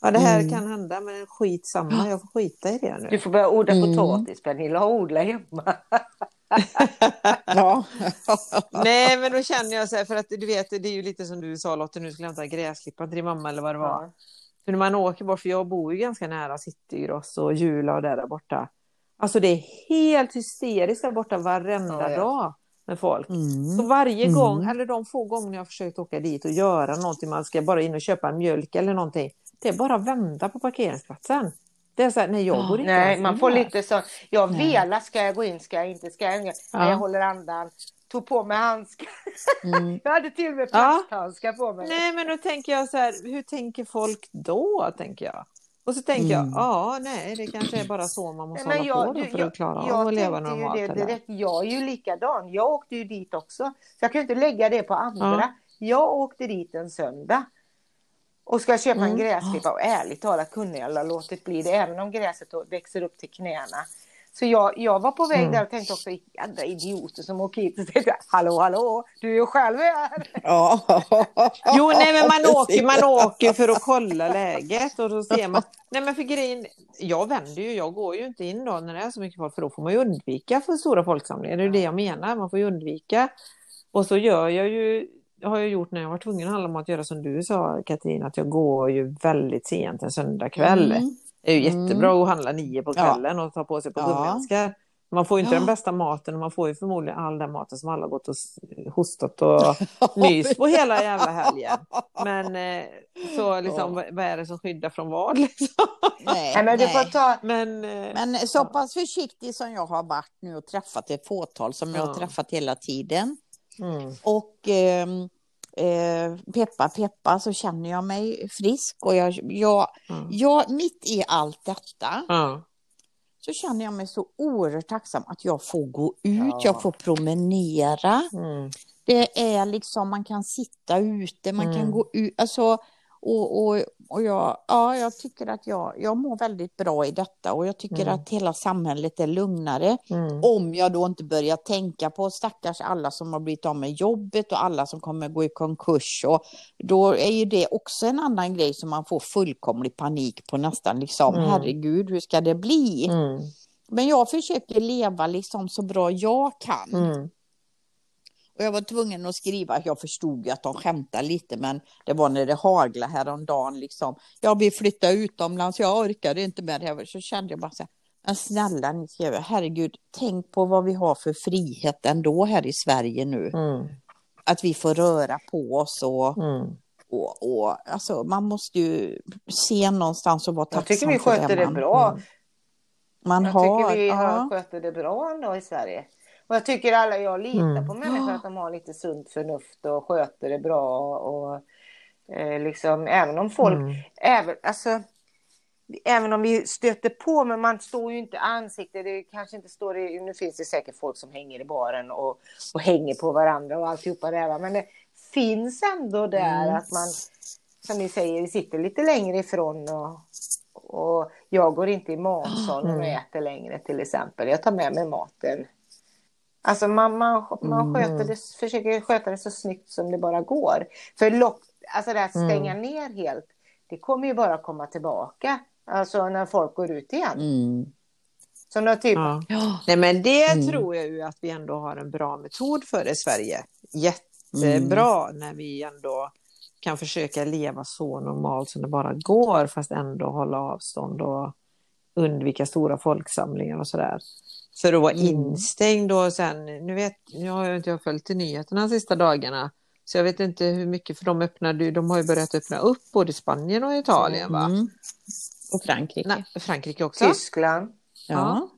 S1: Ja, det här
S3: Mm.
S1: kan hända, men skit samma. Jag får skita i det nu.
S2: Du får börja odla
S3: Mm.
S2: potatis, Pernilla, och odla hemma. *laughs*
S3: Ja. *laughs*
S1: Nej, men då känner jag så här, för att du vet, det är ju lite som du sa Lotte, nu skulle jag hämta gräsklippan till din mamma eller vad det var.
S2: Ja.
S1: För när man åker bort, för jag bor ju ganska nära Citygross och Jula och där, där borta. Alltså det är helt hysteriskt där borta varenda
S2: Ja, ja.
S1: dag med folk. Så
S3: Mm.
S1: varje
S3: Mm.
S1: gång, eller de få gånger jag har försökt åka dit och göra någonting, man ska bara in och köpa en mjölk eller någonting. Det är bara att vända på parkeringsplatsen. Det är så här, nej jag går inte
S2: Nej,
S1: ens
S2: man får
S1: här.
S2: lite så. Jag
S3: Nej.
S2: velar, ska jag gå in, ska jag inte, ska jag inte?
S1: Ja.
S2: Jag håller andan. Tog på mig handskar.
S3: Mm. *laughs*
S2: Jag hade till och med
S1: Ja.
S2: plasthandskar på mig.
S1: Nej, men då tänker jag så här, hur tänker folk då, tänker jag? Och så tänker
S3: Mm.
S1: jag, ja nej det kanske är bara så man måste
S2: Men
S1: hålla
S2: jag-
S1: på då
S2: du,
S1: för
S2: jag-
S1: att klara
S2: jag
S1: av att leva normalt.
S2: det direkt. Jag är ju likadan. Jag åkte ju dit också. Så jag kan ju inte lägga det på andra. Jag åkte dit en söndag. Och ska köpa
S1: Mm.
S2: en gräsklippa och ärligt talat kunde jag ha låtit bli det även om gräset växer upp till knäna. Så jag, jag var på väg
S1: Mm.
S2: där och tänkte också jädra idioter som åker hit. Så tänkte jag, hallå hallå, du är ju själv här.
S3: Ja. *laughs*
S1: Jo, nej, men man åker, man åker för att kolla läget och då ser man. *laughs* Nej, men för grejen, jag vänder ju, jag går ju inte in då när det är så mycket folk för då får man ju undvika för stora folksamlingar. Det är det jag menar, man får ju undvika. Och så gör jag ju, har jag gjort när jag var tvungen att handla mat, göra som du sa Katrin, att jag går ju väldigt sent en söndagkväll.
S3: Mm.
S1: Det är ju
S3: Mm.
S1: jättebra att handla nio på
S3: Ja.
S1: kvällen och ta på sig på
S3: Ja.
S1: gummihandskar. Man får ju inte
S3: Ja.
S1: den bästa maten och man får ju förmodligen all den maten som alla gått och hostat och *laughs* mys på hela jävla helgen. Men eh, så liksom,
S3: Ja.
S1: vad, är det som skyddar från vad *laughs* liksom?
S3: Nej,
S2: Nej, men du får ta,
S1: Men, eh,
S3: Men så pass försiktig som jag har varit nu och träffat ett fåtal som jag har
S1: Ja.
S3: träffat hela tiden.
S1: Mm,
S3: Och ehm, eh, peppa peppa så känner jag mig frisk och jag, jag,
S1: mm,
S3: jag mitt i allt detta
S1: ja,
S3: så känner jag mig så oerhört tacksam att jag får gå ut,
S2: Ja.
S3: jag får promenera.
S1: mm,
S3: Det är liksom, man kan sitta ute, man kan
S1: Mm.
S3: gå ut, alltså och, och, och jag, ja, jag tycker att jag, jag mår väldigt bra i detta och jag tycker
S1: Mm.
S3: att hela samhället är lugnare.
S1: mm,
S3: Om jag då inte börjar tänka på stackars alla som har blivit av med jobbet och alla som kommer gå i konkurs. Och då är ju det också en annan grej som man får fullkomlig panik på nästan liksom,
S1: Mm.
S3: herregud, hur ska det bli?
S1: mm,
S3: Men jag försöker leva liksom så bra jag kan. Och jag var tvungen att skriva, jag förstod ju att de skämtade lite, men det var när det haglade häromdagen liksom. Jag vill flytta utomlands, jag orkade inte med det här. Så kände jag bara så här, men snälla ni skriver, herregud, tänk på vad vi har för frihet ändå här i Sverige nu.
S1: mm,
S3: Att vi får röra på oss och,
S1: mm.
S3: och, och alltså man måste ju se någonstans och vara
S2: jag
S3: tacksam
S2: tycker vi sköter det
S3: man,
S2: bra.
S1: Mm.
S3: man
S2: Jag
S3: har.
S2: tycker vi har,
S3: ja.
S2: sköter det bra ändå i Sverige. Och jag tycker alla, jag litar
S1: Mm.
S2: på människor att de har lite sunt förnuft och sköter det bra. Och eh, liksom även om folk,
S1: Mm.
S2: även, alltså, även om vi stöter på, men man står ju inte ansikte. Det kanske inte står i, nu finns det säkert folk som hänger i baren och, och hänger på varandra och alltihopa det här. Men det finns ändå där
S3: Mm.
S2: att man, som ni säger, sitter lite längre ifrån och, och jag går inte i matsalen och
S1: Mm.
S2: äter längre till exempel. Jag tar med mig maten. Alltså man, man, man
S1: Mm.
S2: sköter det, försöker sköta det så snyggt som det bara går. För lock, alltså det att stänga
S1: Mm.
S2: ner helt, det kommer ju bara komma tillbaka. Alltså när folk går ut igen.
S3: Mm.
S2: Så när typ,
S1: Ja.
S3: Ja.
S1: Nej men det
S3: Mm.
S1: tror jag ju att vi ändå har en bra metod för i Sverige. Jättebra när vi ändå kan försöka leva så normalt som det bara går fast ändå hålla avstånd och undvika stora folksamlingar och sådär. För att vara
S3: Mm.
S1: instängd och sen, nu vet, nu har jag inte jag följt i nyheterna de sista dagarna så jag vet inte hur mycket, för de öppnade de har ju börjat öppna upp både i Spanien och Italien va?
S3: Mm. Och Frankrike.
S1: Nej, Frankrike också?
S2: Tyskland.
S3: Ja.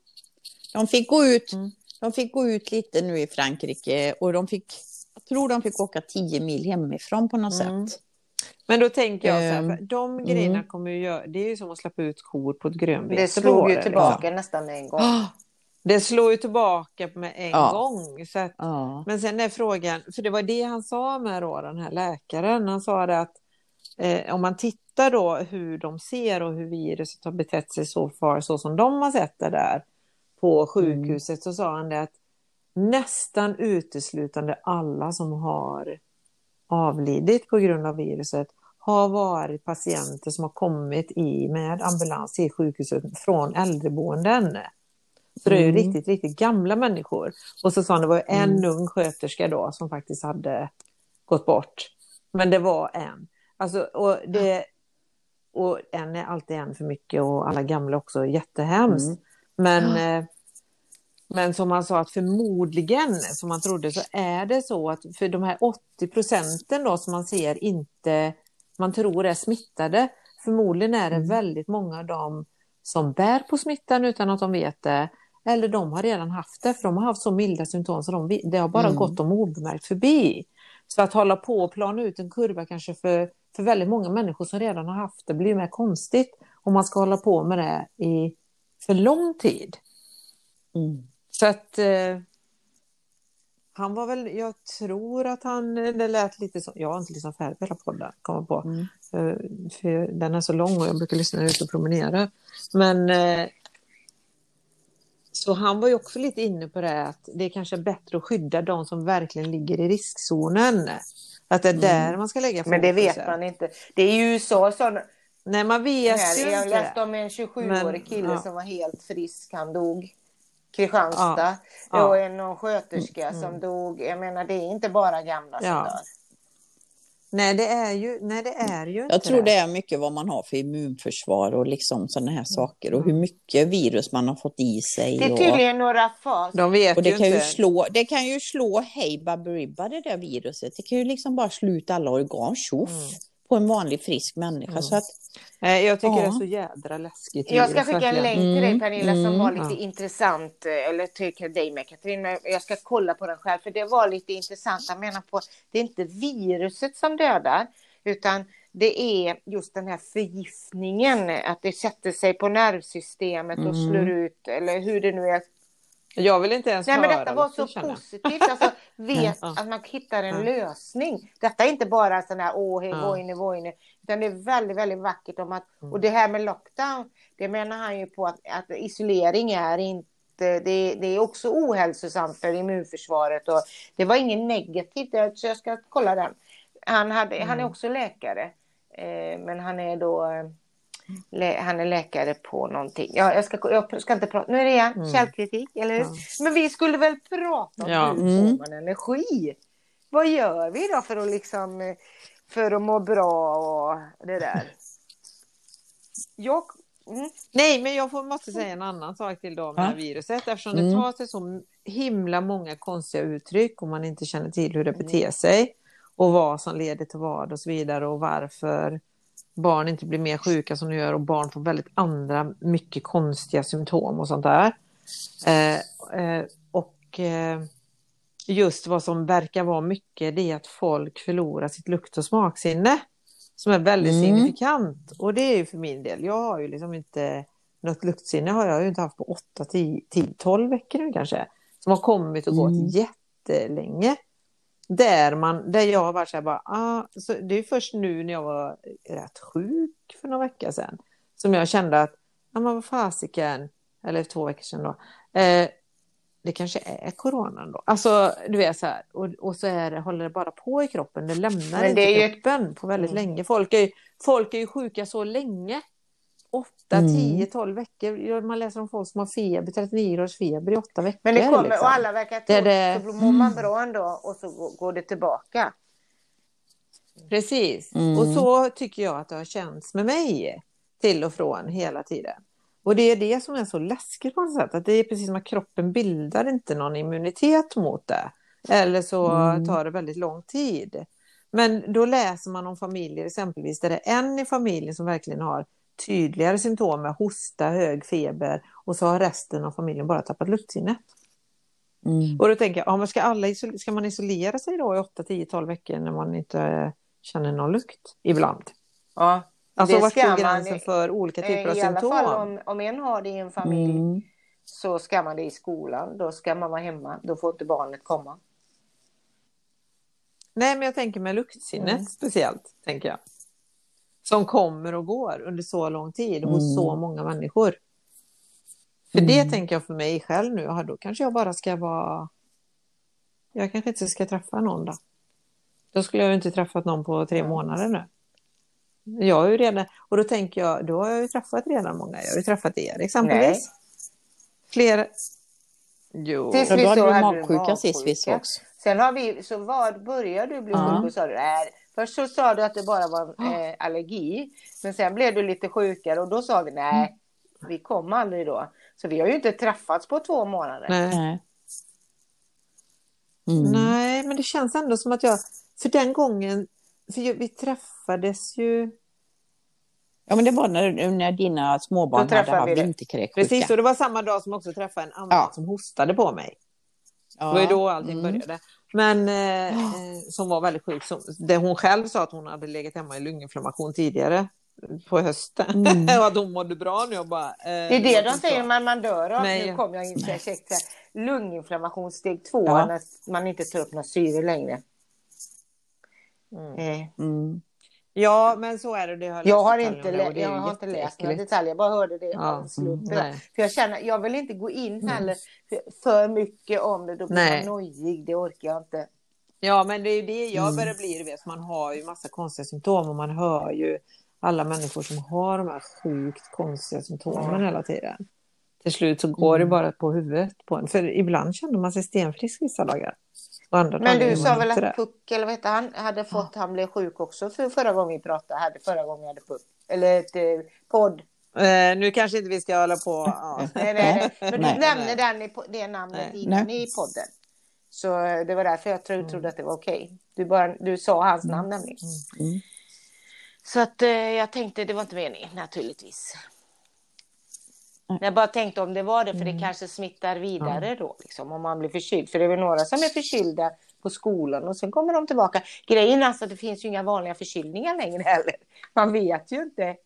S3: De fick gå ut.
S1: Mm.
S3: De fick gå ut lite nu i Frankrike och de fick, jag tror de fick åka 10 mil hemifrån på något
S1: Mm.
S3: sätt.
S1: Men då tänker jag så här,
S3: Ehm,
S1: de grejerna
S3: mm.
S1: kommer ju göra, det är ju som att släppa ut kor på ett grönbete.
S2: Det slog ju
S1: liksom.
S2: tillbaka nästan med en gång.
S1: Det slår ju tillbaka med en
S3: Ja.
S1: gång. Så att,
S3: Ja.
S1: men sen är frågan, för det var det han sa med då, den här läkaren, han sa det att eh, om man tittar då hur de ser och hur viruset har betett sig så far, så som de har sett det där på sjukhuset, så sa han det att nästan uteslutande alla som har avlidit på grund av viruset har varit patienter som har kommit i med ambulans till sjukhuset från äldreboenden. Så det är ju
S3: Mm.
S1: riktigt, riktigt gamla människor. Och så sa han det var en
S3: Mm.
S1: ung sköterska då som faktiskt hade gått bort. Men det var en. Alltså, och, det, och en är alltid en för mycket och alla gamla också jättehemskt.
S3: Mm.
S1: Men, eh, men som han sa att förmodligen, som han trodde, så är det så att för de här 80 procenten då som man ser inte, man tror är smittade, förmodligen är det
S3: Mm.
S1: väldigt många av dem som bär på smittan utan att de vet det. Eller de har redan haft det, för de har haft så milda symptom så de, det har bara
S3: Mm.
S1: gått dem obemärkt förbi. Så att hålla på och plana ut en kurva kanske för, för väldigt många människor som redan har haft det blir mer konstigt. om man ska hålla på med det i för lång tid.
S3: Mm.
S1: Så att eh, han var väl, jag tror att han, det lät lite så, jag har inte lyssnat färdigt på hela podden, kommer på.
S3: Mm.
S1: Eh, För den är så lång och jag brukar lyssna ute och promenera. Men eh, så han var ju också lite inne på det att det är kanske bättre att skydda de som verkligen ligger i riskzonen. Att det är där man ska lägga
S2: Men det vet man inte. Det är ju USA som...
S1: Nej, man vet
S2: Här,
S1: ju
S2: jag
S1: inte.
S2: läste om en 27-årig
S1: Men,
S2: kille
S1: ja.
S2: som var helt frisk. Han dog. Kristianstad.
S1: Ja, ja.
S2: Och en någon sköterska som dog. Jag menar det är inte bara gamla som
S1: Ja.
S2: dör.
S1: Nej, det är ju, nej, det är ju inte
S3: Jag tror det är mycket vad man har för immunförsvar och liksom sådana här saker och hur mycket virus man har fått i sig.
S2: Det är
S3: och,
S2: tydligen några fas.
S1: De vet
S3: och det
S1: ju
S3: kan ju
S1: inte.
S3: slå, det kan ju slå hej baberiba det där viruset. Det kan ju liksom bara slå ut alla organ, tjoff,
S1: Mm.
S3: På en vanlig frisk människa. Så att,
S1: Nej, jag tycker
S3: Ja.
S1: det är så jädra läskigt.
S2: Jag ska skicka en länk till dig
S3: Mm,
S2: Pernilla som
S3: mm,
S2: var lite
S1: ja.
S2: intressant. eh, Eller till dig med Katrin. men Jag ska kolla på den själv för det var lite intressant. Jag menar på det är inte viruset som dödar. Utan det är just den här förgiftningen. Att det sätter sig på nervsystemet och
S3: Mm.
S2: slår ut. Eller hur det nu är.
S1: Jag vill inte ens
S2: Nej men
S1: höra
S2: detta var så positivt. Alltså, *laughs* vet
S1: Ja.
S2: att man hittar en
S1: Ja.
S2: lösning. Detta är inte bara sån här åh, hej, vojne, vojne. Utan det är väldigt, väldigt vackert om att,
S1: Mm.
S2: och det här med lockdown, det menar han ju på att, att isolering är inte, det, det är också ohälsosamt för immunförsvaret och det var inget negativt, så jag ska kolla den. Han, hade, han är
S1: Mm.
S2: också läkare, eh, men han är då han är läkare på någonting. Ja, jag, ska, jag ska inte prata, nu är det igen
S1: Mm.
S2: källkritik, eller hur?
S1: Ja.
S2: Men vi skulle väl prata om
S1: Ja.
S2: hur
S3: Mm.
S2: får man energi? Vad gör vi då för att liksom för att må bra och det där? Jag, mm,
S1: Nej, men jag får, måste säga en annan sak till då det här
S3: Ja.
S1: viruset. Eftersom
S3: Mm.
S1: det tar sig så himla många konstiga uttryck och man inte känner till hur det
S2: Mm.
S1: beter sig och vad som leder till vad och så vidare och varför barn inte blir mer sjuka som de gör och barn får väldigt andra mycket konstiga symptom och sånt där. Eh, eh, och eh, just vad som verkar vara mycket det är att folk förlorar sitt lukt och smaksinne som är väldigt
S3: Mm.
S1: signifikant. Och det är ju för min del, jag har ju liksom inte något luktsinne har jag ju inte haft på 8, 10, 10 12 veckor nu kanske. Som har kommit och gått
S3: Mm.
S1: jättelänge. Där, man, där jag har varit så här bara, ah, så det är först nu när jag var rätt sjuk för några veckor sedan. Som jag kände att, ja men vad fasiken, eller två veckor sedan då. Eh, det kanske är coronan då. Alltså du vet så här, och, och så är det, håller det bara på i kroppen, det lämnar
S2: Men
S1: inte
S2: det är ju-
S1: kroppen på väldigt
S2: Mm.
S1: länge. Folk är, folk är ju sjuka så länge. 8,
S3: Mm.
S1: 10, 12 veckor. Man läser om folk som har feber, 39 graders feber i 8 veckor.
S2: men det kommer
S1: liksom.
S2: och alla verkar tro
S1: det-
S2: så mår man bra ändå och så går- går det tillbaka.
S1: Precis.
S3: Mm.
S1: Och så tycker jag att det har känts med mig till och från hela tiden. Och det är det som är så läskigt på något sätt. Att det är precis som att kroppen bildar inte någon immunitet mot det. Eller så
S3: Mm.
S1: tar det väldigt lång tid. Men då läser man om familjer exempelvis där det är en i familjen som verkligen har tydligare symptom med hosta, hög feber och så har resten av familjen bara tappat luktsinnet.
S3: mm.
S1: Och då tänker jag, ja, men ska, alla ska man isolera sig då i 8, 10, 12 veckor när man inte eh, känner någon lukt ibland?
S2: Ja,
S1: Alltså vart går
S2: man-
S1: gränsen för olika typer av
S2: Eh, I alla
S1: symptom?
S2: fall om, om en har det i en familj
S3: Mm.
S2: så ska man det i skolan. Då ska man vara hemma. Då får inte barnet komma.
S1: Nej, men jag tänker med luktsinnet
S2: Mm.
S1: speciellt, tänker jag. Som kommer och går under så lång tid hos
S3: Mm.
S1: så många människor. För
S3: Mm.
S1: det tänker jag för mig själv nu, då kanske jag bara ska vara... Jag kanske inte ska träffa någon då. Då skulle jag ju inte träffat någon på tre
S2: Mm.
S1: månader nu. Jag är ju redan, och då tänker jag, då har jag ju träffat redan många. Jag har ju träffat er exempelvis.
S2: Nej.
S1: Flera... Jo.
S2: Tills
S3: Ja,
S2: vi
S3: då hade
S2: så
S3: du
S2: hade du
S3: magsjuka sist vi sågs.
S2: Sen har vi, så var, började du bli sjuk och sa du, nej. Först så sa du att det bara var eh, allergi. Men sen blev du lite sjukare och då sa vi nej, vi kom aldrig då. Så vi har ju inte träffats på två månader.
S1: Nej.
S3: Nej. Mm.
S1: Nej, men det känns ändå som att jag... För den gången... För vi träffades ju...
S3: Ja, men det var när, när dina småbarn hade haft vinterkräksjuka.
S1: Precis, och det var samma dag som också träffade en annan
S3: Ja.
S1: som hostade på mig.
S3: Ja.
S1: Det var ju då allting
S3: Mm.
S1: började. Men eh, eh, som var väldigt sjuk. Som, det hon själv sa att hon hade legat hemma i lunginflammation tidigare. på hösten.
S3: Mm. *laughs*
S1: och att hon mådde bra nu och bara... Eh,
S2: Det är det de säger när man dör av.
S1: Nej.
S2: Nu kom jag in checkade. Lunginflammation steg två
S3: Ja.
S2: när man inte tar upp något syre längre.
S1: Mm.
S2: Eh,
S3: Mm.
S1: Ja, men så är det. det har
S2: Jag har inte,
S1: det
S2: lä-
S1: det
S2: jag har inte läst några detaljer, jag bara hörde det
S1: Ja,
S2: av en slump.
S1: nej.
S2: för jag känner, jag vill inte gå in heller för, för mycket om det, då blir
S1: Nej.
S2: man nojig, det orkar jag inte.
S1: Ja, men det är ju det jag
S3: Mm.
S1: börjar bli. Du vet, man har ju massa konstiga symptom och man hör ju alla människor som har de här sjukt konstiga symptomen hela tiden. Till slut så går det
S3: Mm.
S1: bara på huvudet på en. För ibland känner man sig stenfrisk vissa dagar. Andra
S2: Men du sa väl att. Puck, eller vad heter han, hade fått, han blev sjuk också för förra gången vi pratade, hade förra gången jag hade Puck. Eller ett eh, podd.
S1: Eh, nu kanske inte vi ska hålla på. Ja. *laughs*
S2: Nej, nej. Men du
S3: Nej.
S2: nämnde
S1: Nej.
S2: den det namnet
S1: Nej.
S2: innan i podden. Så eh, det var därför jag tro,
S1: Mm.
S2: trodde att det var okej. Du, bara, du sa hans namn nämligen.
S3: Mm.
S2: Så att eh, jag tänkte, det var inte meningen naturligtvis.
S3: Nej.
S2: Jag bara tänkte om det var det, för
S1: Mm.
S2: det kanske smittar vidare då, liksom, om man blir förkyld. För det är väl några som är förkylda på skolan och sen kommer de tillbaka. Grejen är alltså att det finns ju inga vanliga förkylningar längre heller. Man vet ju inte.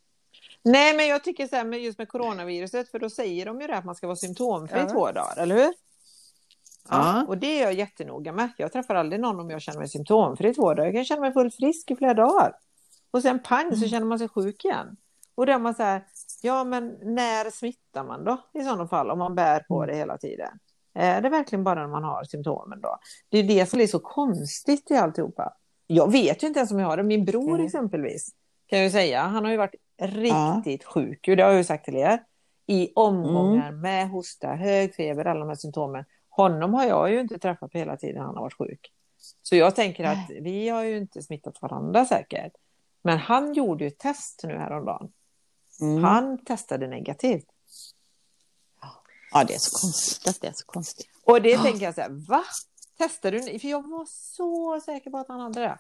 S1: Nej, men jag tycker så här med just med coronaviruset, för då säger de ju det att man ska vara symptomfri i
S2: Ja.
S1: två dagar, eller hur?
S3: Ja.
S1: Och det är jag jättenoga med. Jag träffar aldrig någon om jag känner mig symptomfri i två dagar. Jag kan känna mig fullt frisk i flera dagar. Och sen pang
S2: Mm.
S1: så känner man sig sjuk igen. Och då är man så här, ja men när smittar man då i sådana fall om man bär på det hela tiden? Är det verkligen bara när man har symptomen då? Det är det som är så konstigt i alltihopa. Jag vet ju inte ens om jag har det. Min bror
S2: Mm.
S1: exempelvis kan jag ju säga, han har ju varit riktigt sjuk, det har jag ju sagt till er, i omgångar med hosta, hög feber, alla de här symptomen. Honom har jag ju inte träffat på hela tiden han har varit sjuk. Så jag tänker att vi har ju inte smittat varandra säkert. Men han gjorde ju ett test nu häromdagen.
S3: Mm.
S1: Han testade negativt.
S3: Ja, det är så konstigt att det är så konstigt.
S1: Och det tänker jag så här, va? Testade du? För jag var så säker på att han hade det.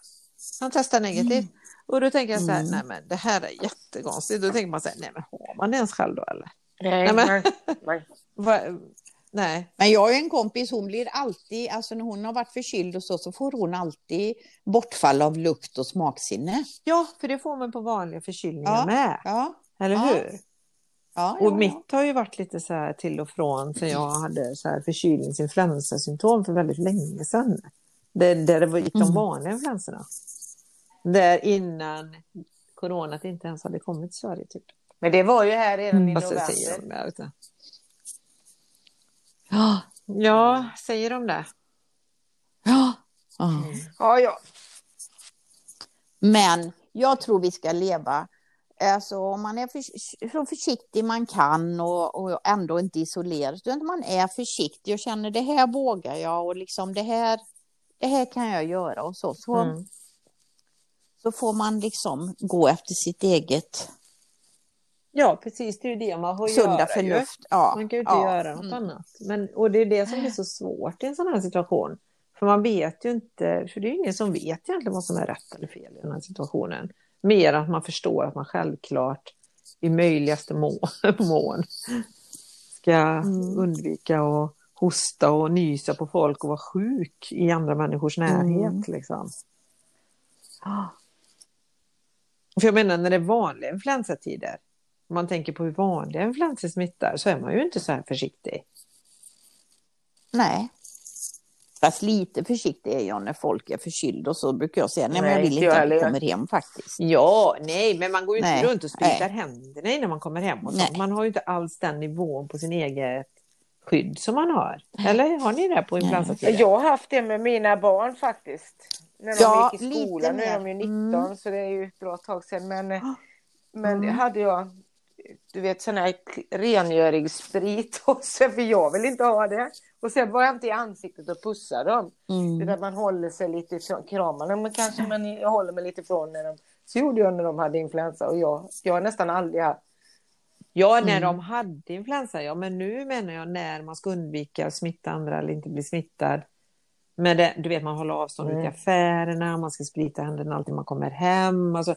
S1: Han testade negativt. Och då tänker jag så här,
S3: Mm.
S1: nej men det här är jättekonstigt. Då tänker man så här, nej men har man det ens själv då eller?
S2: Nej,
S1: Nej, men-
S2: nej, nej. *laughs*
S1: Va? Nej.
S3: Men jag har ju en kompis, hon blir alltid, alltså när hon har varit förkyld och så, så får hon alltid bortfall av lukt och smaksinne.
S1: Ja, för det får man på vanliga förkylningar
S3: Ja.
S1: med.
S3: Ja,
S1: Eller
S3: Ja.
S1: hur?
S3: ja,
S1: Och
S3: ja,
S1: mitt har ju varit lite så här till och från sen jag hade så här förkylningsinfluensasymptom för väldigt länge sedan. Där, där det var- gick de
S3: Mm.
S1: vanliga influensorna. Där innan coronat inte ens hade kommit till Sverige. Typ.
S2: Men det var ju här redan i
S1: det säger
S2: november.
S1: de,
S3: ja.
S1: Ja, säger de det?
S3: ja. ja.
S2: Ja, ja.
S3: Men jag tror vi ska leva, alltså om man är för, så försiktig man kan och, och ändå inte isolerad, utan man är försiktig och känner det här vågar jag och liksom det här, det här kan jag göra och så. Så,
S1: Mm.
S3: så får man liksom gå efter sitt eget
S1: Ja, precis. Det är ju det man får
S3: sunda
S1: göra.
S3: förnuft. Ja,
S1: Man kan ju inte
S3: ja.
S1: göra något
S3: Mm.
S1: annat. Men, och det är det som blir så svårt i en sån här situation. För man vet ju inte, för det är ju ingen som vet egentligen vad som är rätt eller fel i den här situationen. Mer att man förstår att man självklart i möjligaste må- *laughs* mån ska
S3: Mm.
S1: undvika att hosta och nysa på folk och vara sjuk i andra människors närhet.
S3: Mm.
S1: Liksom. För jag menar när det är vanliga influensatider, om man tänker på hur vanliga influensor smittar så är man ju inte så här försiktig.
S3: Nej. Fast lite försiktig är jag när folk är förkylda och så brukar jag säga nej, men jag
S2: Nej,
S3: vill
S2: inte
S3: inte att du kommer hem faktiskt.
S1: Ja, nej, men man går ju inte
S3: Nej,
S1: runt och spritar
S3: nej.
S1: händerna innan man kommer hem. Och
S3: Nej.
S1: Man har ju inte alls den nivån på sin eget skydd som man har. Eller har ni det på influensatider?
S2: Jag har haft det med mina barn faktiskt. När de
S3: Ja,
S2: gick i skolan. Nu är de ju
S3: mer.
S2: 19
S3: Mm.
S2: så det är ju ett bra tag sedan. Men, eh, men det
S3: Mm.
S2: hade jag, du vet sån här rengöringssprit *laughs* och så, för jag vill inte ha det. Och sen var jag inte i ansiktet och pussade dem.
S3: Mm.
S2: Utan man håller sig lite ifrån, kramar dem kanske men jag håller mig lite ifrån när de, så gjorde jag när de hade influensa och jag, jag har nästan aldrig haft
S1: Ja, när
S3: Mm.
S1: de hade influensa, ja, men nu menar jag när man ska undvika att smitta andra eller inte bli smittad. Men det, du vet, man håller avstånd
S2: Mm.
S1: ute i affärerna, man ska sprita händerna alltid man kommer hem. Alltså,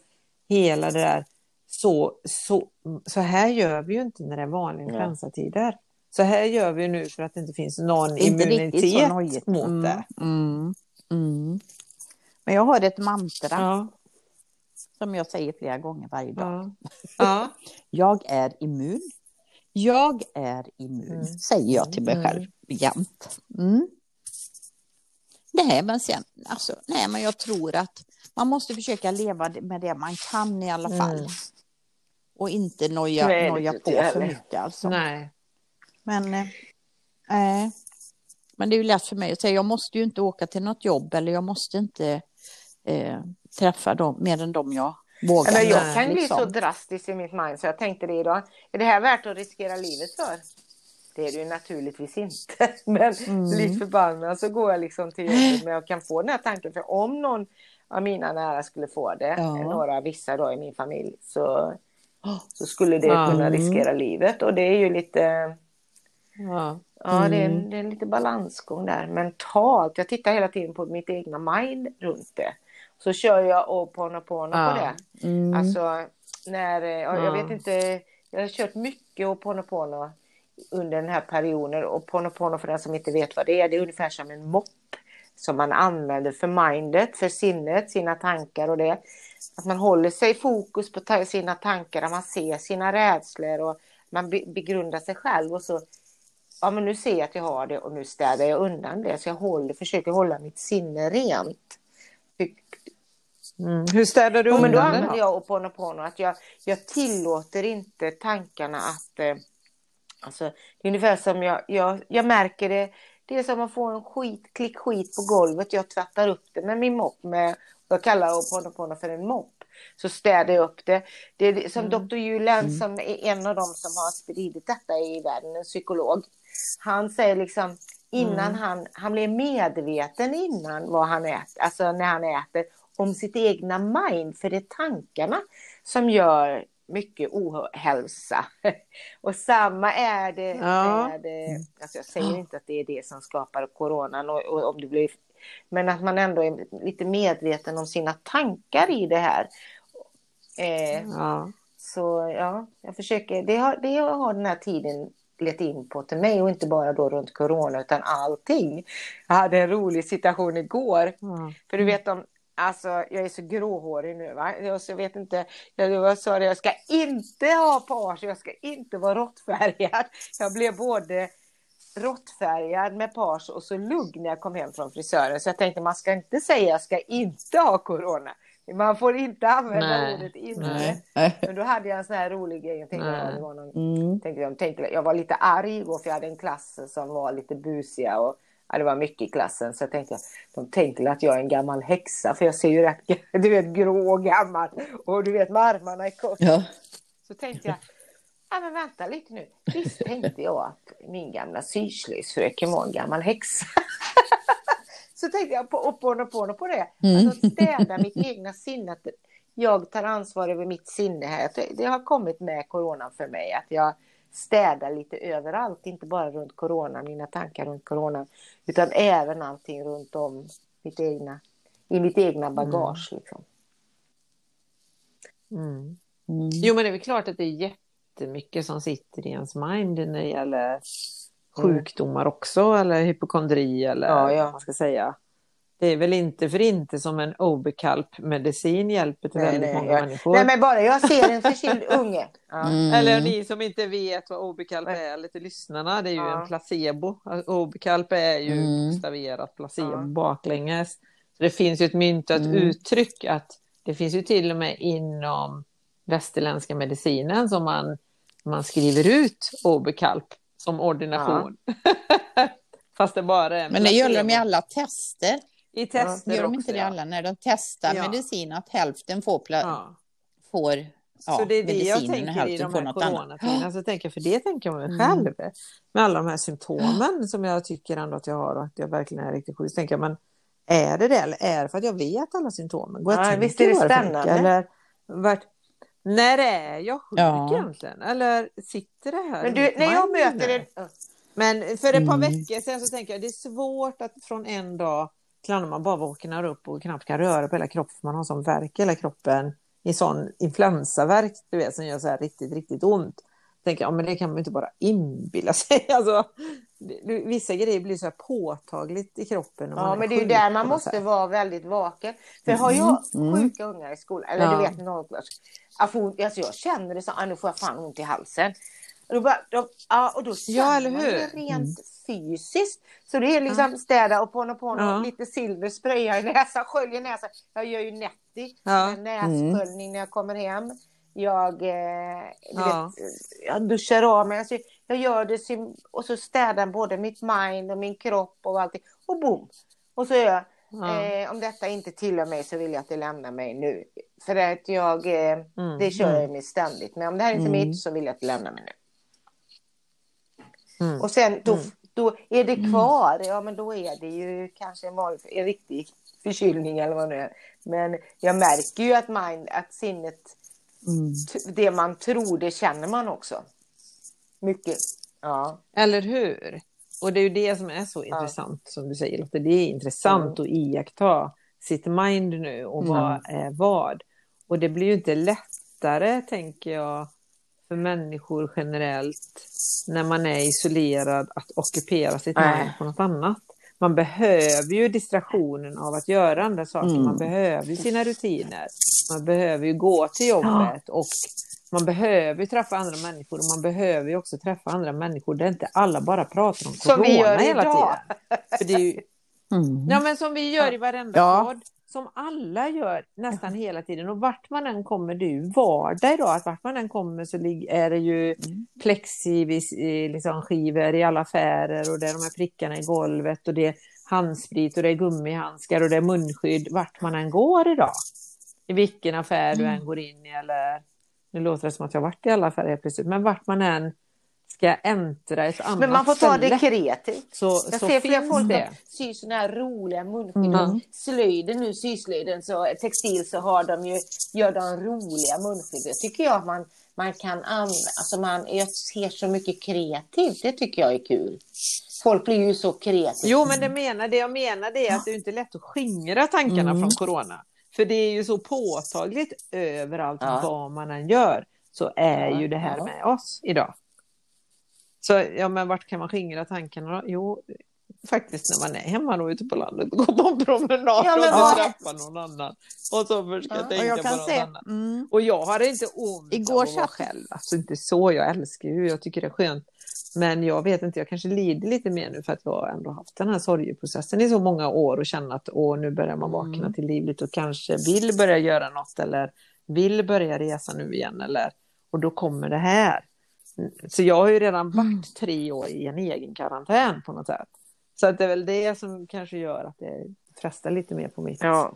S1: hela det där. Så, så, så här gör vi ju inte när det är vanliga influensatider. Så här gör vi nu för att det inte finns någon
S3: Inte
S1: immunitet mot
S3: Mm,
S1: det.
S3: Mm. Mm. Men jag har ett mantra.
S1: Ja.
S3: som jag säger flera gånger varje dag.
S1: Ja. ja. *laughs*
S3: Jag är immun. Jag är immun,
S1: Mm.
S3: säger jag till mig
S1: Mm.
S3: själv jämt. Mm. Nej, men sen, alltså, nej, men jag tror att man måste försöka leva med det man kan i alla fall. Och inte noja,
S2: Nej,
S3: noja på för
S2: heller.
S3: mycket alltså.
S1: Nej.
S3: Men, eh, eh, men det är ju lätt för mig att säga, jag måste ju inte åka till något jobb eller jag måste inte eh, träffa dem mer än dem jag vågar.
S2: Men jag kan bli
S3: liksom.
S2: så drastisk i mitt mind så jag tänkte det idag. Är det här värt att riskera livet för? Det är det ju naturligtvis inte. *laughs* Men
S3: Mm.
S2: likt förbannat så går jag liksom till jobbet men jag kan få den här tanken. För om någon av mina nära skulle få det,
S3: Ja.
S2: några vissa då i min familj, så, så skulle det
S1: Ja.
S2: kunna riskera livet. Och det är ju lite,
S1: Ja.
S2: ja det är,
S3: Mm.
S2: en, det är en lite balansgång där. Mentalt, jag tittar hela tiden på mitt egna mind runt det. Så kör jag Oponopono
S1: Ja.
S2: på det.
S3: Mm.
S2: Alltså, när, eh, jag
S1: Ja.
S2: vet inte, jag har kört mycket Oponopono under den här perioden. Och Oponopono för den som inte vet vad det är, det är ungefär som en mopp som man använder för mindet, för sinnet, sina tankar och det. Att man håller sig i fokus på ta- sina tankar, att man ser sina rädslor och man be- begrundar sig själv och så Ja men nu ser jag att jag har det och nu städar jag undan det så jag håller, försöker hålla mitt sinne rent.
S1: Mm. Hur städar du
S2: Jo, men då
S1: undan det
S2: använder
S1: då?
S2: jag Oponopono att jag, jag tillåter inte tankarna att... Eh, alltså, det är ungefär som jag, jag, jag märker det. Det är som att få en skit, klick skit på golvet. Jag tvättar upp det med min mopp. Med, jag kallar Oponopono för en mopp. Så städar jag upp det. Det är som
S1: Mm.
S2: Dr. Julian som är en av dem som har spridit detta i världen, en psykolog. Han säger liksom innan
S1: Mm.
S2: han, han blir medveten innan vad han äter, alltså när han äter, om sitt egna mind, för det är tankarna som gör mycket ohälsa. *laughs* Och samma är det
S1: Ja.
S2: med, alltså jag säger inte att det är det som skapar coronan, och, och om det blir, men att man ändå är lite medveten om sina tankar i det här. Eh,
S1: Ja.
S2: så ja, jag försöker, det har, det har den här tiden lett in på till mig och inte bara då runt corona utan allting. Jag hade en rolig situation igår.
S1: Ja.
S2: För du vet om, alltså jag är så gråhårig nu va. Jag, så vet inte, jag, jag sa det, jag ska inte ha page, jag ska inte vara råttfärgad. Jag blev både råttfärgad med page och så lugg när jag kom hem från frisören. Så jag tänkte man ska inte säga jag ska inte ha corona. Man får inte använda
S1: Nej,
S2: ordet inte.
S1: nej.
S2: Men då hade jag en sån här rolig grej. Jag tänkte, ja, det var någon,
S3: Mm.
S2: tänkte, jag, tänkte, jag var lite arg igår för jag hade en klass som var lite busiga. Och, ja, det var mycket i klassen. Så jag tänkte, de tänkte att jag är en gammal häxa. För jag ser ju rätt, *laughs* du vet, grå och gammal. Och du vet, med armarna är kort.
S3: Ja.
S2: Så tänkte jag, ja men vänta lite nu. Visst tänkte jag att min gamla syslöjdsfröken var en gammal häxa. *laughs* så tänkte jag på och på och på och på det.
S3: Mm.
S2: Alltså städa mitt egna sinne. Att jag tar ansvar över mitt sinne här. Det- har kommit med coronan för mig. Att jag städar lite överallt. Inte bara runt corona, mina tankar runt corona. Utan även allting runt om mitt egna, i mitt egna bagage. Liksom.
S1: Mm.
S3: Mm.
S1: Jo, men det är väl klart att det är jättemycket som sitter i ens mind när det gäller sjukdomar också, eller hypokondri eller
S2: Ja, ja.
S1: vad man ska säga. Det är väl inte för inte som en Obekalp-medicin hjälper till
S2: Nej,
S1: väldigt
S2: nej,
S1: många
S2: jag-
S1: människor.
S2: Nej men bara jag ser en förkyld *laughs* unge. Ja.
S3: Mm.
S1: Eller ni som inte vet vad Obekalp är, eller till lyssnarna, det är ju
S2: Ja.
S1: en placebo. Obekalp är ju
S3: Mm.
S1: placebo
S2: Ja.
S1: baklänges. Så det finns ju ett myntat
S3: Mm.
S1: uttryck att det finns ju till och med inom västerländska medicinen som man, man skriver ut Obekalp som ordination. *laughs* Fast det bara är en
S3: Men det gör de i alla tester.
S1: I tester
S3: Gör de
S1: också,
S3: inte det
S1: ja.
S3: alla när de testar
S1: Ja.
S3: medicin att hälften får,
S1: Ja.
S3: får ja,
S1: så det är det jag tänker i de här coronatiderna. *gasps* Så tänker jag, för det tänker jag mig
S3: Mm.
S1: själv. Med alla de här symptomen *gasps* som jag tycker ändå att jag har och att jag verkligen är riktigt sjuk. Så tänker jag, men är det det eller är det för att jag vet alla symptomen? Går jag
S2: Ja, visst är det spännande.
S1: Eller, vart, när är jag sjuk
S3: Ja.
S1: egentligen? Eller sitter det här
S2: Men du, när jag möter det...
S1: Men för ett par
S3: Mm.
S1: veckor sedan så tänker jag det är svårt att från en dag till en annan man bara vaknar upp och knappt kan röra på hela kroppen. för Man har sån värk i hela kroppen. I sån influensavärk du vet som gör så här riktigt, riktigt ont. Tänker jag, ja, men det kan man inte bara inbilla sig. *laughs* Alltså, vissa grejer blir så påtagligt i kroppen.
S2: Ja,
S1: man
S2: men det är ju där man
S1: något
S2: måste vara väldigt vaken. För har jag
S3: Mm.
S2: sjuka ungar i skolan, eller
S1: Ja.
S2: du vet jag, får, alltså jag känner det så, ah, nu får jag fan ont i halsen. Och då, bara, då, ja, och då känner
S1: Ja, eller
S2: man
S1: hur?
S2: det rent fysiskt. Så det är liksom städa och på och på
S1: Ja.
S2: lite silver, spraya i näsan, *laughs* skölja i näsan. Jag gör ju Netti,
S1: Ja.
S2: nässköljning när jag kommer hem. Jag, eh,
S1: Ja.
S2: vet, jag duschar av mig. Alltså, jag gör det och så städar både mitt mind och min kropp och allting. Och boom! Och så gör jag,
S1: Ja.
S2: eh, om detta inte tillhör mig så vill jag att det lämnar mig nu. För att jag, eh,
S1: Mm,
S2: det kör jag
S1: mm.
S2: med ständigt. Men om det här inte är
S3: Mm.
S2: mitt så vill jag att det lämnar mig nu.
S1: Mm.
S2: Och sen då,
S1: Mm.
S2: då är det kvar, ja men då är det ju kanske en, vanlig, en riktig förkylning eller vad det är. Men jag märker ju att, mind, att sinnet,
S3: Mm.
S2: det man tror, det känner man också. Mycket. Ja.
S1: Eller hur? Och det är ju det som är så intressant som du säger Lotte. Det är intressant att iaktta sitt mind nu och
S3: Mm.
S1: vad är vad. Och det blir ju inte lättare tänker jag för människor generellt när man är isolerad att ockupera sitt
S2: Nej.
S1: mind på något annat. Man behöver ju distraktionen av att göra andra saker.
S3: Mm.
S1: Man behöver sina rutiner. Man behöver ju gå till jobbet och man behöver träffa andra människor och man behöver ju också träffa andra människor där inte alla bara pratar om
S2: Som
S1: corona
S2: vi gör
S1: hela
S2: idag.
S1: tiden. För det är ju, *laughs*
S3: Mm.
S1: ja, men som vi gör i varenda
S3: Ja.
S1: podd. Som alla gör nästan hela tiden. Och vart man än kommer, det är ju vardag idag. Att vart man än kommer så är det ju
S3: Mm.
S1: plexivis eh, liksom, i alla affärer och det är de här prickarna i golvet och det är handsprit och det är gummihandskar och det är munskydd vart man än går idag. I vilken affär du
S3: Mm.
S1: än går in i eller nu låter det som att jag varit i alla helt plötsligt, men vart man än ska äntra ett annat
S2: Men man får ta det kreativt.
S1: så,
S2: Jag
S1: så
S2: ser flera folk
S1: det.
S2: som syr såna här roliga munskydd.
S3: Mm.
S2: Slöjden nu, syslöjden, så textil så har de ju, gör de roliga munskydd. Det tycker jag att man, man kan använda, alltså man, jag ser så mycket kreativt. Det tycker jag är kul. Folk blir ju så kreativa.
S1: Jo, men det, menar, det jag menar det är att det är inte lätt att skingra tankarna
S3: Mm.
S1: från corona. För det är ju så påtagligt överallt
S2: Ja.
S1: vad man än gör. Så är
S2: Ja,
S1: ju det här
S2: ja.
S1: med oss idag. Så ja, men vart kan man skingra tankarna då? Jo, faktiskt när man är hemma då ute på landet och *laughs* går på en promenad
S2: Ja, men
S1: och träffar någon annan. Och så försöka
S2: Ja,
S1: tänka
S3: Och jag
S1: på
S3: kan
S1: något
S3: säga,
S1: annat.
S3: mm,
S1: Och jag har inte ont
S3: Igår
S1: av att vara själv. Alltså inte så, jag älskar ju, jag tycker det är skönt. Men jag vet inte, jag kanske lider lite mer nu för att jag ändå haft den här sorgeprocessen i så många år och känna att åh, nu börjar man vakna
S3: Mm.
S1: till liv lite och kanske vill börja göra något eller vill börja resa nu igen eller och då kommer det här. Så jag har ju redan varit
S3: Mm.
S1: tre år i en egen karantän på något sätt. Så att det är väl det som kanske gör att det frestar lite mer på mitt
S2: Ja.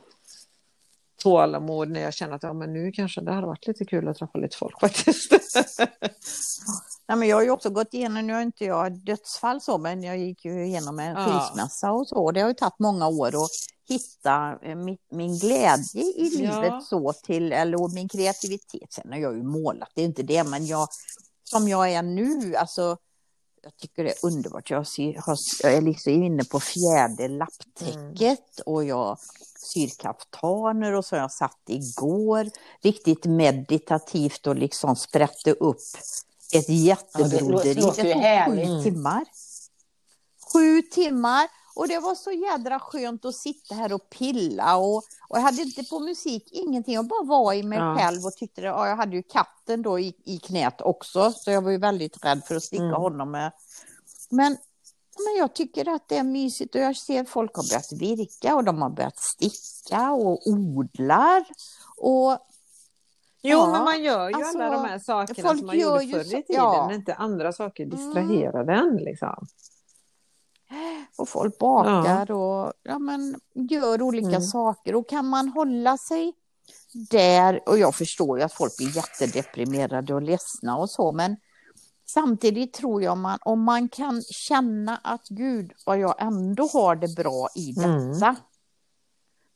S1: Tålamod när jag känner att ja, men nu kanske det hade varit lite kul att träffa lite folk faktiskt. *laughs*
S3: Nej, men jag har ju också gått igenom, nu har inte jag dödsfall så, men jag gick ju igenom en
S1: Ja.
S3: skilsmässa och så. Det har ju tagit många år att hitta eh, mitt, min glädje i
S1: Ja.
S3: livet så till, eller min kreativitet. Sen har jag ju målat, det är inte det, men jag, som jag är nu, alltså jag tycker det är underbart. Jag, syr, har, jag är liksom inne på fjärde lapptäcket och jag syr kaftaner och så jag satt igår riktigt meditativt och liksom sprätte upp ett jättebroderi.
S2: det låter ju
S3: tog
S2: härligt.
S3: sju timmar. Sju timmar och det var så jädra skönt att sitta här och pilla och, och jag hade inte på musik, ingenting. Jag bara var i mig
S1: Ja.
S3: själv och tyckte det. Ja, jag hade ju katten då i, i knät också så jag var ju väldigt rädd för att sticka
S1: Mm.
S3: honom med. Men, men jag tycker att det är mysigt och jag ser folk har börjat virka och de har börjat sticka och odlar. Och
S1: Jo,
S3: Ja,
S1: men man gör ju
S3: alltså,
S1: alla de här sakerna som man gjorde förr i tiden
S3: ja.
S1: inte andra saker distraherade en. Liksom.
S3: Och folk bakar och ja, men, gör olika
S1: Mm.
S3: saker. Och kan man hålla sig där, och jag förstår ju att folk blir jättedeprimerade och ledsna och så, men samtidigt tror jag man, om man kan känna att gud, vad jag ändå har det bra i
S1: Mm.
S3: detta,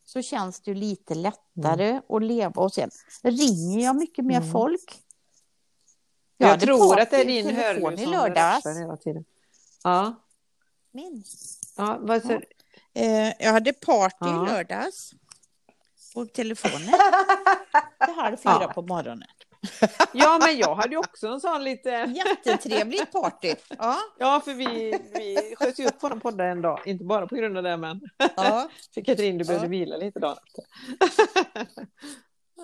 S3: så känns det ju lite lättare att leva. Och sen ringer jag mycket mer
S1: Mm.
S3: folk.
S1: Jag,
S3: hade
S1: tror att det är din hörlur som
S3: lördags.
S1: hela tiden. Ja,
S3: Min.
S1: ja, vad så,
S3: Eh, jag hade party
S1: Ja.
S3: i lördags. På telefonen. *laughs* Till halv fyra
S1: Ja.
S3: på morgonen.
S1: Ja, men jag hade ju också en sån lite...
S3: Jättetrevligt party. Ja,
S1: Ja, för vi, vi sköt ju upp våran podd en dag. Inte bara på grund av det, men
S3: ja. *laughs*
S1: för Katrin, du behövde
S3: Ja.
S1: vila lite dagen efter.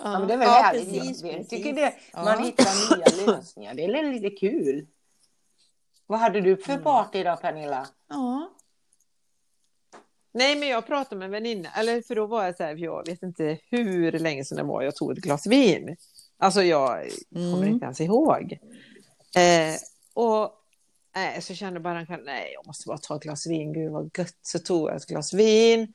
S2: Ja, men det är väl
S3: Ja,
S2: härligt.
S3: precis, precis.
S2: tycker det, man
S3: Ja.
S2: hittar nya lösningar. Det är lite kul. Vad hade du för
S1: Mm.
S2: party idag Pernilla?
S3: ja.
S1: Nej, men jag pratade med en väninna, eller för då var jag så här, jag vet inte hur länge sedan det var jag tog ett glas vin. Alltså jag kommer
S3: Mm.
S1: inte ens ihåg. Eh, och nej, så kände jag bara kväll, nej, jag måste bara ta ett glas vin, gud vad gött. Så tog jag ett glas vin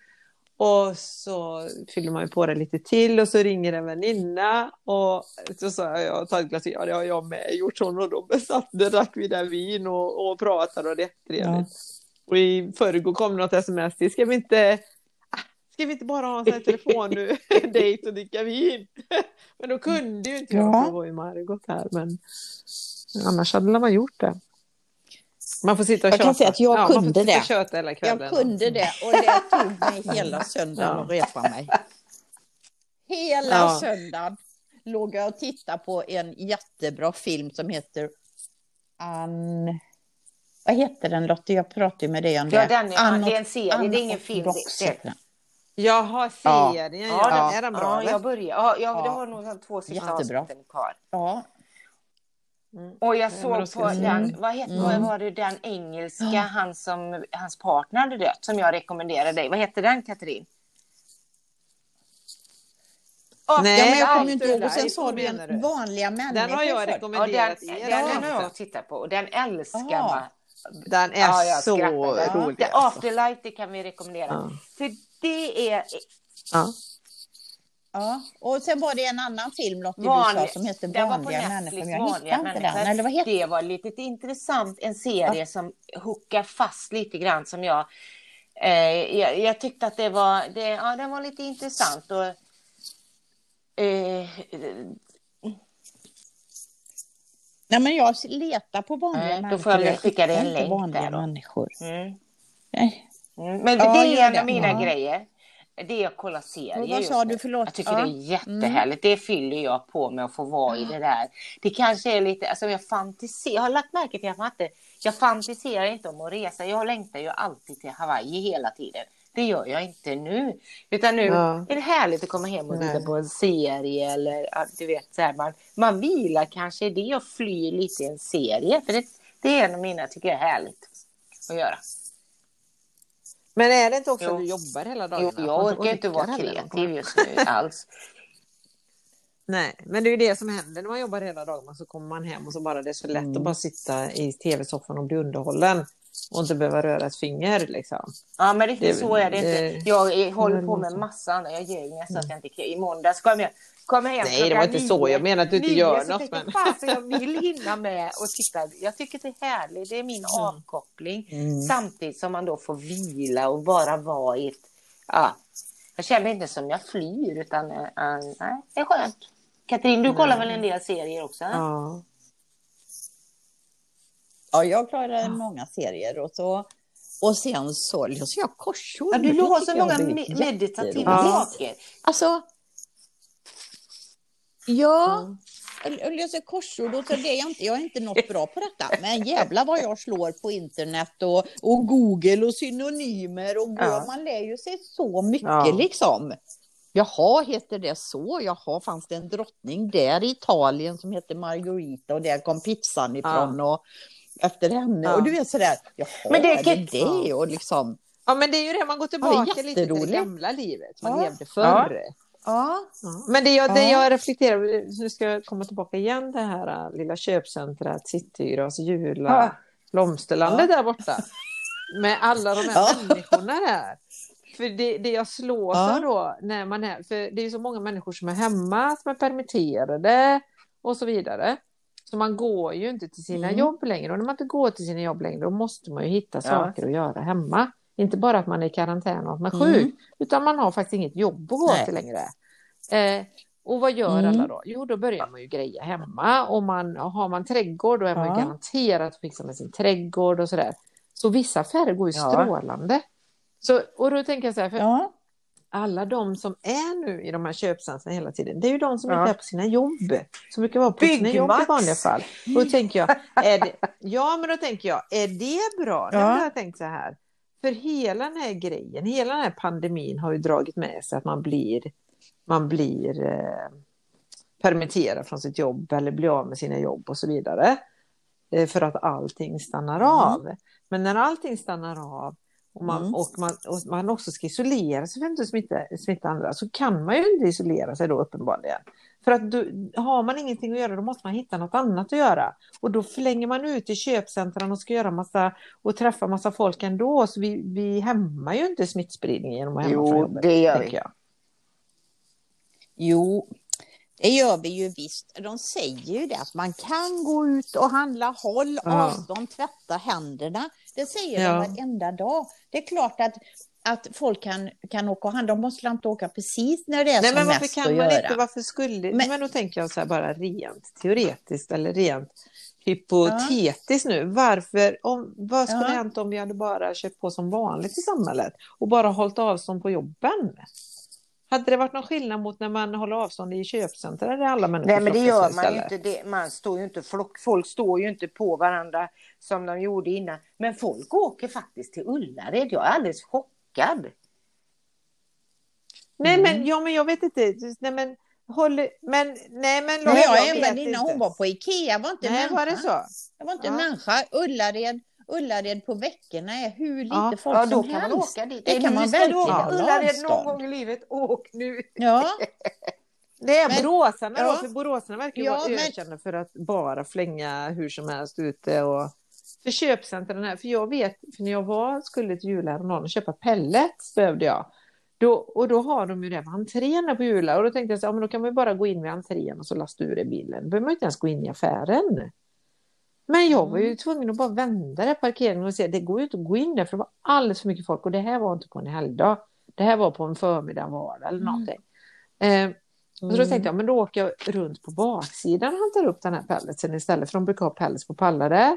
S1: och så fyllde man ju på det lite till och så ringer en väninna och så sa jag, jag har tagit glas ja det har jag med gjort. Så och då besatt det, drack vi där vin och, och pratade och det är jättetrevligt. Och i förrgår kom något sms till, ska vi inte, ah, ska vi inte bara ha en sån här telefon nu, *laughs* dejt och dricka vin? *laughs* Men då kunde ju inte jag,
S3: Ja.
S1: jag var i Margot här, men annars hade man gjort det. Man får sitta och
S3: Jag kan
S1: tjata.
S3: säga att jag
S1: får
S3: kunde det. Jag kunde det och det tog mig hela söndagen
S1: Ja.
S3: att repa mig. Hela
S1: Ja.
S3: söndagen låg jag och tittade på en jättebra film som heter Ann... Vad heter den Lotte? Jag pratade ju med dig om det.
S2: Ja, den är,
S3: Ann
S2: det är en serie,
S3: Ann
S2: det är ingen film. Det.
S1: Jaha,
S3: Ja.
S1: serien,
S2: Ja,
S1: ja,
S2: den-
S1: är den bra
S2: ja,
S1: eller?
S2: jag börjar. Ja, ja, det
S3: Ja.
S2: har nog två sista
S3: Jättebra.
S2: avsnitten kvar.
S3: Ja,
S1: Mm.
S2: Och jag
S1: då
S2: såg
S1: ska
S2: på den, vad heter,
S3: Mm.
S2: var det, den engelska, han som, hans partner hade dött, som jag rekommenderade dig. Vad hette den, Katrin? Åh,
S1: Nej,
S3: ja jag kommer inte ihåg. Och sen sa du
S1: menar
S3: en
S1: du?
S3: vanliga människor.
S1: Den har jag
S3: först.
S2: Ja,
S1: rekommenderat
S2: den,
S1: er.
S2: den, den har jag tittat på och den älskar man.
S1: Den är
S2: Ja, jag
S1: så rolig. Alltså.
S2: Afterlife, det kan vi rekommendera.
S1: Ja.
S2: För det är
S1: Ja.
S3: Ja, och sen var det en annan film Lotte du
S2: vanlig,
S3: sa som
S2: på
S3: Vanliga
S2: Netflix,
S3: människor. Men jag hittade inte den. Eller vad heter
S2: Det var lite intressant, en serie som hookar fast lite grann som jag eh, jag, jag tyckte att det var, det, ja, den var lite intressant. Och, eh,
S3: Nej, men jag letar på vanliga
S2: då
S3: människor.
S2: får jag skicka dig en länk
S3: vanliga
S2: där då.
S3: människor.
S2: mm,
S3: Nej.
S2: mm. Men
S3: Ja,
S2: det är en av mina
S3: Ja.
S2: grejer. Det är att kolla serier.
S3: Vad sa du? Förlåt.
S2: Jag tycker
S3: Ja.
S2: det är jättehärligt. Det fyller jag på med att få vara i det där. Det kanske är lite, alltså jag fantiserar, jag har lagt märke till att man inte, jag fantiserar inte om att resa. Jag längtar ju alltid till Hawaii hela tiden. Det gör jag inte nu. Utan nu
S1: Ja.
S2: är det härligt att komma hem och titta på en serie eller du vet så här, man, man vilar kanske i det och flyr lite i en serie. För det, det är en av mina, tycker jag är härligt att göra.
S1: Men är det inte också
S2: Jo.
S1: att du jobbar hela
S2: Jo?
S1: Att man
S2: jag orkar inte vara kreativ just nu alls. *laughs*
S1: Nej, men det är ju det som händer när man jobbar hela dagarna. Så kommer man hem och så bara det är så lätt
S3: Mm.
S1: att bara sitta i tv-soffan och bli underhållen. Och inte behöva röra ett finger liksom.
S2: Ja, men riktigt så är det, inte. Jag håller på med massa andra. Jag ljög när jag sa att jag inte. I måndags kom jag, kom jag hem
S1: Nej, det var inte så.
S2: nio.
S1: Jag menar att du inte
S2: Nio,
S1: gör
S2: så
S1: något. Men...
S2: jag, Fasen, *laughs* jag vill hinna med och titta. Jag tycker det är härligt. Det är min avkoppling.
S3: Mm.
S2: Samtidigt som man då får vila och bara vara i ett... Ja, jag känner inte som jag flyr, utan äh, nej, det är skönt. Katrin, du kollar väl en del serier också?
S1: Ja.
S3: Ja, jag klarar många serier och så och sen så läser jag korsord.
S2: Ja, du har så många meditativa
S1: Ja.
S2: saker.
S3: Alltså, ja, jag läser korsord och så det är jag inte, jag är inte något bra på detta. Men jävlar vad jag slår på internet och, och Google och synonymer och
S2: Ja.
S3: man lär ju sig så mycket
S1: Ja.
S3: liksom. Jaha, heter det så? Jaha, fanns det en drottning där i Italien som hette Margarita och där kom pizzan ifrån och efter henne.
S1: Ja.
S3: Och du vet sådär, jaha,
S2: Men det är
S3: är det det? Och liksom,
S1: ja, men det är ju det. Man går
S3: Ja,
S1: tillbaka
S3: är
S1: lite till det gamla livet. Man
S3: Ja.
S1: levde förr.
S3: ja.
S1: Ja. Men det jag, det
S3: Ja.
S1: jag reflekterar nu ska jag komma tillbaka igen det här äh, lilla köpcentret, Citygras, Jula,
S2: Ja.
S1: Blomsterlandet där borta. Med alla de här
S3: Ja.
S1: människorna där. För det, det jag slås
S3: Ja.
S1: av då, när man är, för det är så många människor som är hemma, som är permitterade och så vidare. Så man går ju inte till sina
S3: Mm.
S1: jobb längre. Och när man inte går till sina jobb längre, då måste man ju hitta
S2: Ja.
S1: saker att göra hemma. Inte bara att man är i karantän och att man är
S3: Mm.
S1: sjuk, utan man har faktiskt inget jobb att gå
S3: Nej.
S1: till längre. Eh, och vad gör
S3: Mm.
S1: alla då? Jo, då börjar man ju greja hemma. Och man, har man trädgård, då är man
S3: Ja.
S1: garanterat att fixa med sin trädgård och sådär. Så vissa affärer går ju
S2: Ja.
S1: strålande. Så, och då tänker jag så här, för
S3: ja.
S1: alla de som är nu i de här köpcentren hela tiden, det är ju de som
S2: Ja.
S1: inte är på sina jobb. Som brukar vara på sina jobb i
S2: Byggmax.
S1: vanliga fall. Och då tänker jag, är det, *laughs* ja men då tänker jag, är det bra? Ja. Jag har tänkt så här, för hela den här grejen, hela den här pandemin har ju dragit med sig att man blir, man blir eh, permitterad från sitt jobb eller blir av med sina jobb och så vidare. Eh, för att allting stannar av. Men när allting stannar av och man,
S3: Mm.
S1: och man, och man också ska isolera sig för att inte smitta, smitta andra så kan man ju inte isolera sig då uppenbarligen. För att då, har man ingenting att göra då måste man hitta något annat att göra. Och då förlänger man ut i köpcentren och ska göra massa och träffa massa folk ändå. Så vi, vi hämmar ju inte smittspridningen genom att hämma
S2: Jo,
S1: från jobbet.
S2: det gör vi.
S1: jag.
S3: Jo, det gör vi ju visst. De säger ju det att man kan gå ut och handla, håll
S1: Ja.
S3: avstånd, tvätta händerna. Det säger
S1: Ja.
S3: de varenda dag. Det är klart att, att folk kan, kan åka och handla. De måste inte åka precis när det är
S1: Nej,
S3: som
S1: men varför
S3: mest
S1: kan
S3: att
S1: man
S3: göra.
S1: inte, varför skulle, men,
S3: Men-
S1: då tänker jag så här bara rent teoretiskt eller rent hypotetiskt nu. Varför, om, vad skulle
S3: Ja.
S1: hänt om vi hade bara kört på som vanligt i samhället och bara hållit avstånd på jobben? Hade det varit någon skillnad mot när man håller avstånd i köpcentrum där alla människor
S2: Nej men det gör man ju inte. Det, man står ju inte flock, folk står ju inte på varandra som de gjorde innan. Men folk åker faktiskt till Ullared. Jag är alldeles chockad.
S1: Nej
S3: Mm.
S1: men, ja, men jag vet inte. Nej men, håller, men, nej men Lotta,
S3: jag har
S1: vet
S3: en väninna,
S1: inte.
S3: hon var på Ikea, var inte
S1: Nej
S3: människa.
S1: var det så?
S3: Det var inte
S1: Ja.
S3: människa. Ullared, Ullared på veckorna är hur lite
S1: Ja.
S3: folk
S2: Ja då
S3: som
S2: kan man
S3: helst.
S2: åka dit.
S3: Det kan
S2: Nu
S3: man verkligen
S2: åka
S3: hålla
S2: Ullared någon gång i livet. Åk nu.
S3: Ja, *laughs*
S1: Det är
S3: Men-
S1: boråsarna
S3: ja.
S1: då, för boråsarna verkar ju
S3: Ja,
S1: vara
S3: men-
S1: ökända för att bara flänga hur som helst ute och för köpcentren här, för jag vet, för när jag var, skulle till jul häromdagen och köpa pellets behövde jag. Då, och då har de ju det med entrén på jula och då tänkte jag så ja, men då kan man ju bara gå in vid entrén och så lasta ur det i bilen. Då behöver man inte ens gå in i affären. Men jag var ju
S3: Mm.
S1: tvungen att bara vända där parkeringen och se, det går ju inte att gå in där för det var alldeles för mycket folk och det här var inte på en helgdag. Det här var på en förmiddag, vardag eller
S3: Mm.
S1: någonting. Eh, och så då tänkte jag, men då åker jag runt på baksidan och hämtar upp den här pelletsen istället, för de brukar ha pellets på pallar där.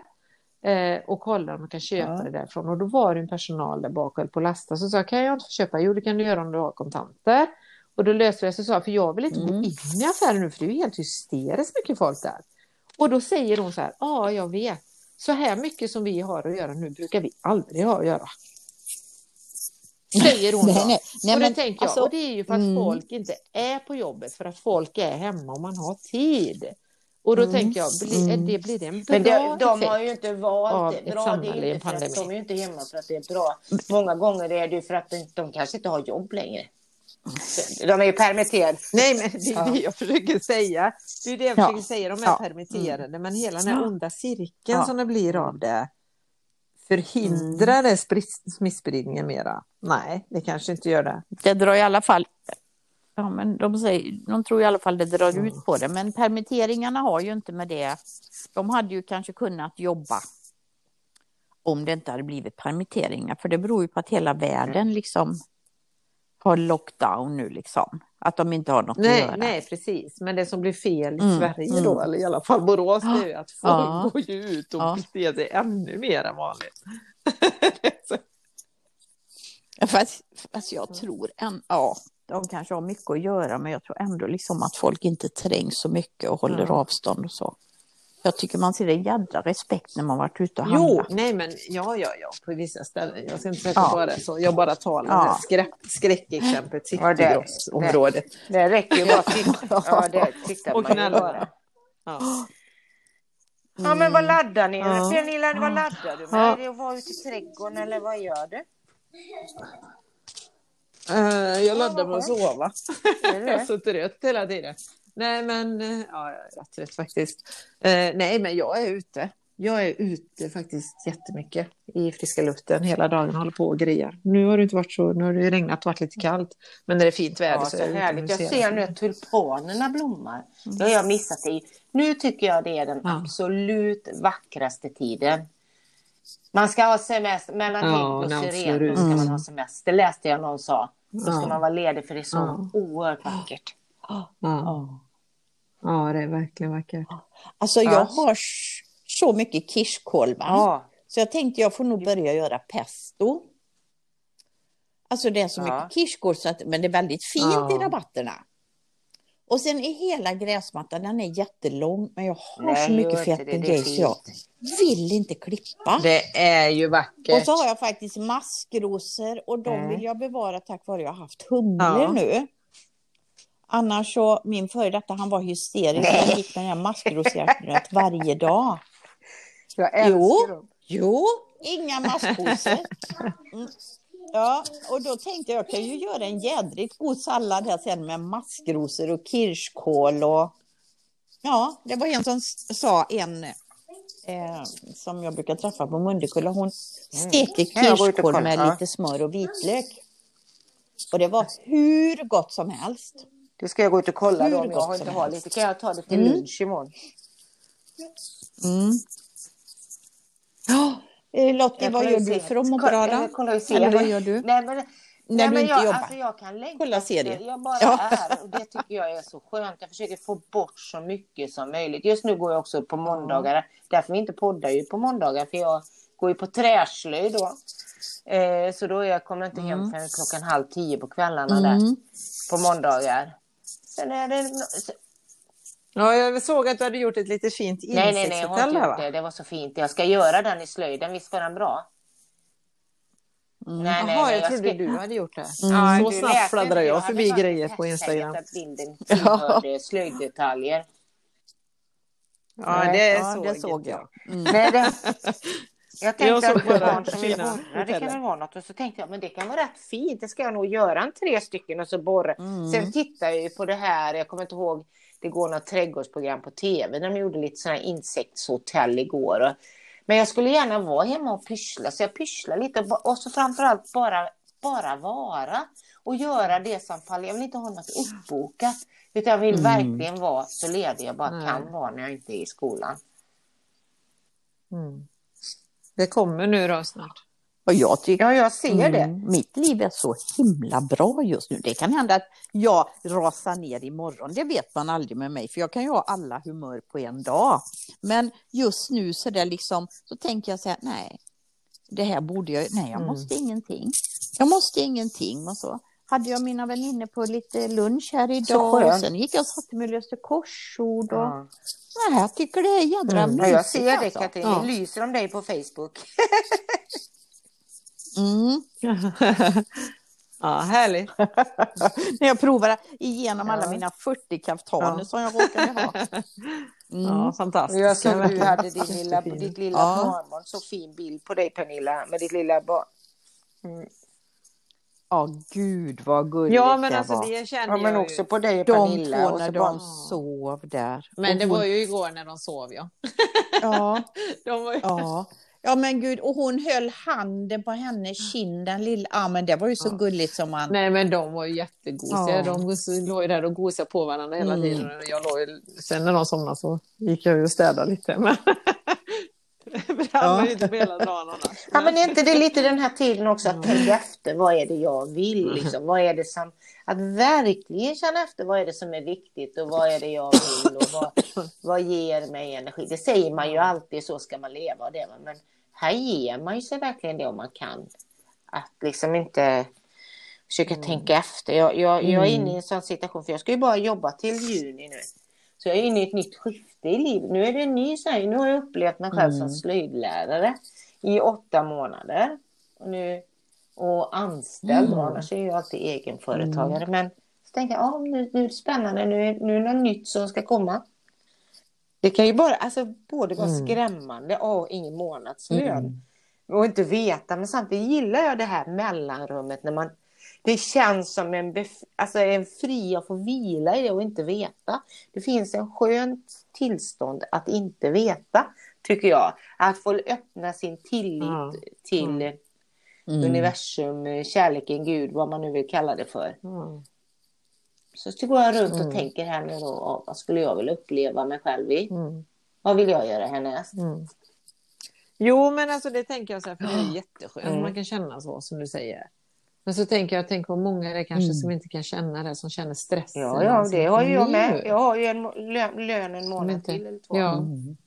S1: Eh, och kollar om man kan köpa
S3: Ja.
S1: det därifrån. Och då var det en personal där bak och på lasta. Så sa jag, kan jag inte få köpa? Jo, det kan du göra om du har kontanter. Och då löste jag så sa för jag vill inte gå
S3: Mm.
S1: in i affären nu, för det är ju helt hysteriskt mycket folk där. Och då säger hon så här, ja, jag vet. Så här mycket som vi har att göra nu brukar vi aldrig ha att göra. Säger hon
S3: nej,
S1: då.
S3: nej, nej,
S1: och det
S3: men
S1: tänker jag,
S3: alltså,
S1: och det är ju för att
S3: mm.
S1: folk inte är på jobbet, för att folk är hemma och man har tid. Och då
S3: Mm.
S1: tänker jag, blir,
S3: Mm.
S1: det, blir det en bra
S2: Men de, de har ju inte valt det. Bra, det är inte för att de är ju inte hemma för att det är bra. Många gånger är det ju för att de, de kanske inte har jobb längre. De är ju permitterade.
S1: Nej, men det är
S2: Ja.
S1: det jag försöker säga. Det är det jag
S3: Ja.
S1: försöker säga, de är
S3: Ja.
S1: permitterade. Men hela den här onda cirkeln som det blir av det, förhindrar det sprit- smittspridningen mera? Nej, det kanske inte gör det.
S3: det drar i alla fall Ja, men de, säger, de tror i alla fall det drar
S1: Mm.
S3: ut på det. Men permitteringarna har ju inte med det. De hade ju kanske kunnat jobba om det inte hade blivit permitteringar. För det beror ju på att hela världen liksom har lockdown nu liksom. Att de inte har något att
S1: Nej,
S3: göra.
S1: nej, precis. Men det som blir fel i
S3: Mm,
S1: Sverige
S3: mm.
S1: då, eller i alla fall Borås, det är ju att folk
S3: Ja.
S1: går ju ut och
S3: Ja.
S1: beter sig ännu mer än vanligt. *laughs*
S3: Fast, fast jag tror än, ja, de kanske har mycket att göra men jag tror ändå liksom att folk inte trängs så mycket och håller
S1: Ja.
S3: avstånd och så. Jag tycker man ser en jädra respekt när man varit ute och
S1: Jo,
S3: handlat.
S1: nej men ja, ja, ja, på vissa ställen. Jag ska inte säga
S3: Ja.
S1: bara det så. Jag bara talar
S3: Ja.
S1: ja. skräck, skräckexemplet
S2: Ja, det-
S1: citygrossområdet.
S2: Det räcker ju bara att titta. *laughs* Ja, det tittar
S1: Och
S2: man ju
S1: knalla.
S2: bara.
S1: Ja.
S2: Ja, men vad laddar ni?
S1: Ja.
S2: Pernilla, vad laddar du med?
S1: Ja.
S2: Är det att vara ute i trädgården eller vad gör du?
S1: Eh, jag laddar med att sova.
S2: Är
S1: Jag är
S2: det? *laughs*
S1: så trött hela tiden. Nej, men eh, ja, jag rätt trött faktiskt. Eh, nej, men jag är ute. Jag är ute faktiskt jättemycket i friska luften hela dagen håller på och grejer. Nu har det inte varit så, nu har det regnat och varit lite kallt. Men när det är fint väder
S2: Ja,
S1: så
S2: så
S1: är
S2: härligt. Jag ser nu att tulpanerna blommar. Det har jag missat i. Nu tycker jag det är den
S1: Ja.
S2: absolut vackraste tiden. Man ska ha semester, mellan
S1: Ja,
S2: och syren ska man
S3: Mm.
S2: ha semester. läste jag någon sa. Då ska man vara ledig för det är så
S1: Ja.
S2: oerhört vackert.
S1: Ja.
S3: Ja.
S1: det är verkligen vackert.
S3: Alltså jag
S2: Ja.
S3: har så mycket kirschkolvar.
S2: Ja.
S3: Så jag tänkte jag får nog börja göra pesto. Alltså det är så
S2: Ja.
S3: mycket kirskål så att, men det är väldigt fint
S1: Ja.
S3: i rabatterna. Och sen är hela gräsmattan, den är jättelång, men jag har
S2: Nej,
S3: så mycket fett
S2: det,
S3: och
S2: det
S3: så jag vill inte klippa.
S1: Det är ju
S3: Och
S1: vackert.
S3: så har jag faktiskt maskrosor och de
S2: Mm.
S3: vill jag bevara tack vare att jag har haft humlor
S1: Ja.
S3: nu. Annars så, min före detta han var hysterisk, han gick med den här maskrosjärnet *laughs* varje dag.
S2: Jag älskar
S3: Jo.
S2: dem.
S3: Jo, inga maskrosor. Mm. Ja, och då tänkte jag, jag kan ju göra en jädrigt god sallad här sen med maskrosor och kirskål och... Ja, det var en som sa, en eh, som jag brukar träffa på Mundekulla, hon
S2: ut och
S3: kirskål med lite smör och vitlök. Och det var hur gott som helst.
S2: Det ska jag gå ut och kolla då om jag inte har lite. Kan jag ta det till
S3: Mm.
S2: lunch imorgon?
S3: Mm. Ja, eh, Lottie, vad gör du för att må
S2: Kolla-
S3: bra då?
S2: kollar ju
S3: Eller vad gör du?
S2: Nej, men,
S3: När
S2: nej,
S3: du inte
S2: jag,
S3: jobbar?
S2: Alltså, jag kan längta
S3: Kolla serier.
S2: Jag bara
S3: Ja.
S2: är och det tycker jag är så skönt. Jag försöker få bort så mycket som möjligt. Just nu går jag också på måndagar. Därför vi inte poddar ju på måndagar. För jag går ju på träslöjd då. Eh, så då jag kommer inte hem förrän klockan halv tio på kvällarna där.
S3: Mm.
S2: På måndagar. Sen är det...
S1: Ja, jag såg att du hade gjort ett lite fint
S2: Nej, nej, nej, jag har inte gjort det. Det var så fint. Jag ska göra den i slöjden. Visst var den bra?
S3: Mm.
S2: Nej, nej,
S1: Jaha,
S2: nej,
S1: jag
S2: jag
S1: trodde
S2: ska-
S1: du hade gjort det.
S2: Ja,
S1: Så
S2: du
S1: snabbt fladdrar jag
S2: hade
S1: förbi grejer på Instagram.
S2: Att bilden *laughs* tillhörde slöjddetaljer.
S1: Ja, det
S3: Ja,
S1: såg,
S3: det såg jag. Mm.
S2: Nej, det... *laughs* Jag tänkte
S1: Jag
S2: att
S1: bara
S2: barn som vill
S1: fina
S2: borra, det kan väl vara något. Och så tänkte jag, men det kan vara rätt fint. Det ska jag nog göra en tre stycken och så borra.
S3: Mm.
S2: Sen tittade jag ju på det här, jag kommer inte ihåg, det går något trädgårdsprogram på tv. De gjorde lite sådana här insektshotell igår. Och, men jag skulle gärna vara hemma och pyssla, så jag pysslar lite. Och, och så framförallt bara, bara vara. Och göra det som faller. Jag vill inte ha något uppbokat. Utan jag vill
S3: Mm.
S2: verkligen vara så ledig jag bara
S1: Nej.
S2: kan vara när jag inte är i skolan.
S1: Mm. Det kommer nu då snart.
S3: Och jag tycker
S2: Ja, jag ser det.
S3: Mm, mitt liv är så himla bra just nu. Det kan hända att jag rasar ner imorgon. Det vet man aldrig med mig, för jag kan ju ha alla humör på en dag. Men just nu så där liksom, så tänker jag så här, nej, det här borde jag, nej, jag
S1: Mm.
S3: måste ingenting. Jag måste ingenting och så. Hade jag mina vänner på lite lunch här idag och sen gick jag och satte mig och löste korsord. Och,
S2: Ja.
S3: Nej, jag tycker det är jädra
S1: Mm.
S2: Ja, jag
S3: mysigt
S2: ser det
S3: alltså.
S2: Katrin,
S1: Ja.
S2: det lyser om dig på Facebook.
S3: Mm. *laughs*
S1: ja, härligt.
S3: När *laughs* jag provar igenom alla
S2: Ja.
S3: mina 40 kaftaner
S1: Ja.
S3: som jag råkade ha. *laughs* Mm.
S1: Ja, fantastiskt.
S2: Jag såg du
S1: Verkligen.
S2: hade din lilla, ditt lilla
S3: Ja.
S2: barnbarn, så fin bild på dig Pernilla, med ditt lilla barn. Mm.
S3: Ja, gud vad gulligt
S1: Ja, men
S3: det
S1: alltså
S3: var.
S1: det känner
S2: Ja, men
S1: jag
S2: också
S1: ju.
S2: på dig och
S3: De
S2: Pernilla.
S3: två
S2: Och
S3: när de
S2: bara,
S3: sov där.
S1: Men det
S3: hon-
S1: var ju igår när de sov ja.
S3: Ja, *laughs*
S1: De var ju...
S3: ja. Ja men gud, och hon höll handen på hennes kind, den lilla, ja men det var ju så
S1: Ja.
S3: gulligt som man...
S1: Nej men de var ju jättegosiga.
S3: Ja.
S1: De låg ju där och gosade på varandra hela
S3: Mm.
S1: tiden. Och Jag låg ju, sen när de somnade så gick jag ju och städade lite. Men... *laughs* Det man ju inte dra någon annars.
S2: Ja, men är inte det lite den här tiden också att tänka efter, vad är det jag vill? Liksom? Vad är det som, att verkligen känna efter, vad är det som är viktigt och vad är det jag vill och vad, vad ger mig energi? Det säger man ju alltid, så ska man leva och det, men här ger man ju sig verkligen det om man kan. Att liksom inte försöka tänka efter. Jag, jag, jag är inne i en sån situation, för jag ska ju bara jobba till juni nu. Så jag är inne i ett nytt skifte i livet. Nu är det en ny sån Nu har jag upplevt mig själv som
S3: Mm.
S2: slöjdlärare i åtta månader. Och, nu, och anställd,
S3: Mm.
S2: annars är jag alltid egenföretagare. Men så tänker jag, ja, nu, nu är det spännande, nu, är- nu är det något nytt som ska komma. Det kan ju bara, alltså både vara
S1: Mm.
S2: skrämmande och ingen månadslön.
S3: Mm.
S2: Och inte veta, men samtidigt gillar jag det här mellanrummet när man det känns som en, alltså en fri att få vila i det och inte veta. Det finns en skönt tillstånd att inte veta, tycker jag. Att få öppna sin tillit
S1: Ja.
S2: till
S1: Mm.
S3: Mm.
S2: universum, kärleken, Gud, vad man nu vill kalla det för.
S1: Ja.
S2: Så så går jag runt och
S1: Mm.
S2: tänker här nu då, vad skulle jag vilja uppleva mig själv i?
S1: Mm.
S2: Vad vill jag göra härnäst?
S1: Mm. Jo, men alltså det tänker jag så här, för det är jätteskönt.
S2: Mm.
S1: Man kan känna så som du säger. Men så tänker jag, tänk vad många det kanske
S3: Mm.
S1: som inte kan känna det, som känner stressen.
S2: Ja, ja,
S1: alltså,
S2: det har ju jag med. Jag har ju en lön, lön en månad
S1: inte-
S2: till eller två.
S1: Ja.
S3: Mm.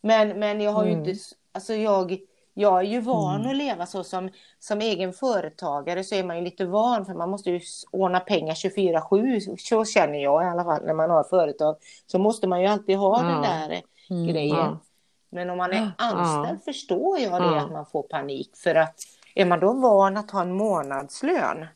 S2: Men, men jag har ju
S1: Mm.
S2: inte, alltså jag, jag är ju van
S3: Mm.
S2: att leva så som, som egen företagare så är man ju lite van för man måste ju ordna pengar 24-7 så känner jag i alla fall när man har företag. Så måste man ju alltid ha
S1: Ja.
S2: den där
S3: Mm.
S2: grejen.
S1: Ja.
S2: Men om man är
S1: Ja.
S2: anställd förstår jag det
S1: Ja.
S2: att man får panik för att är man då van att ha en månadslön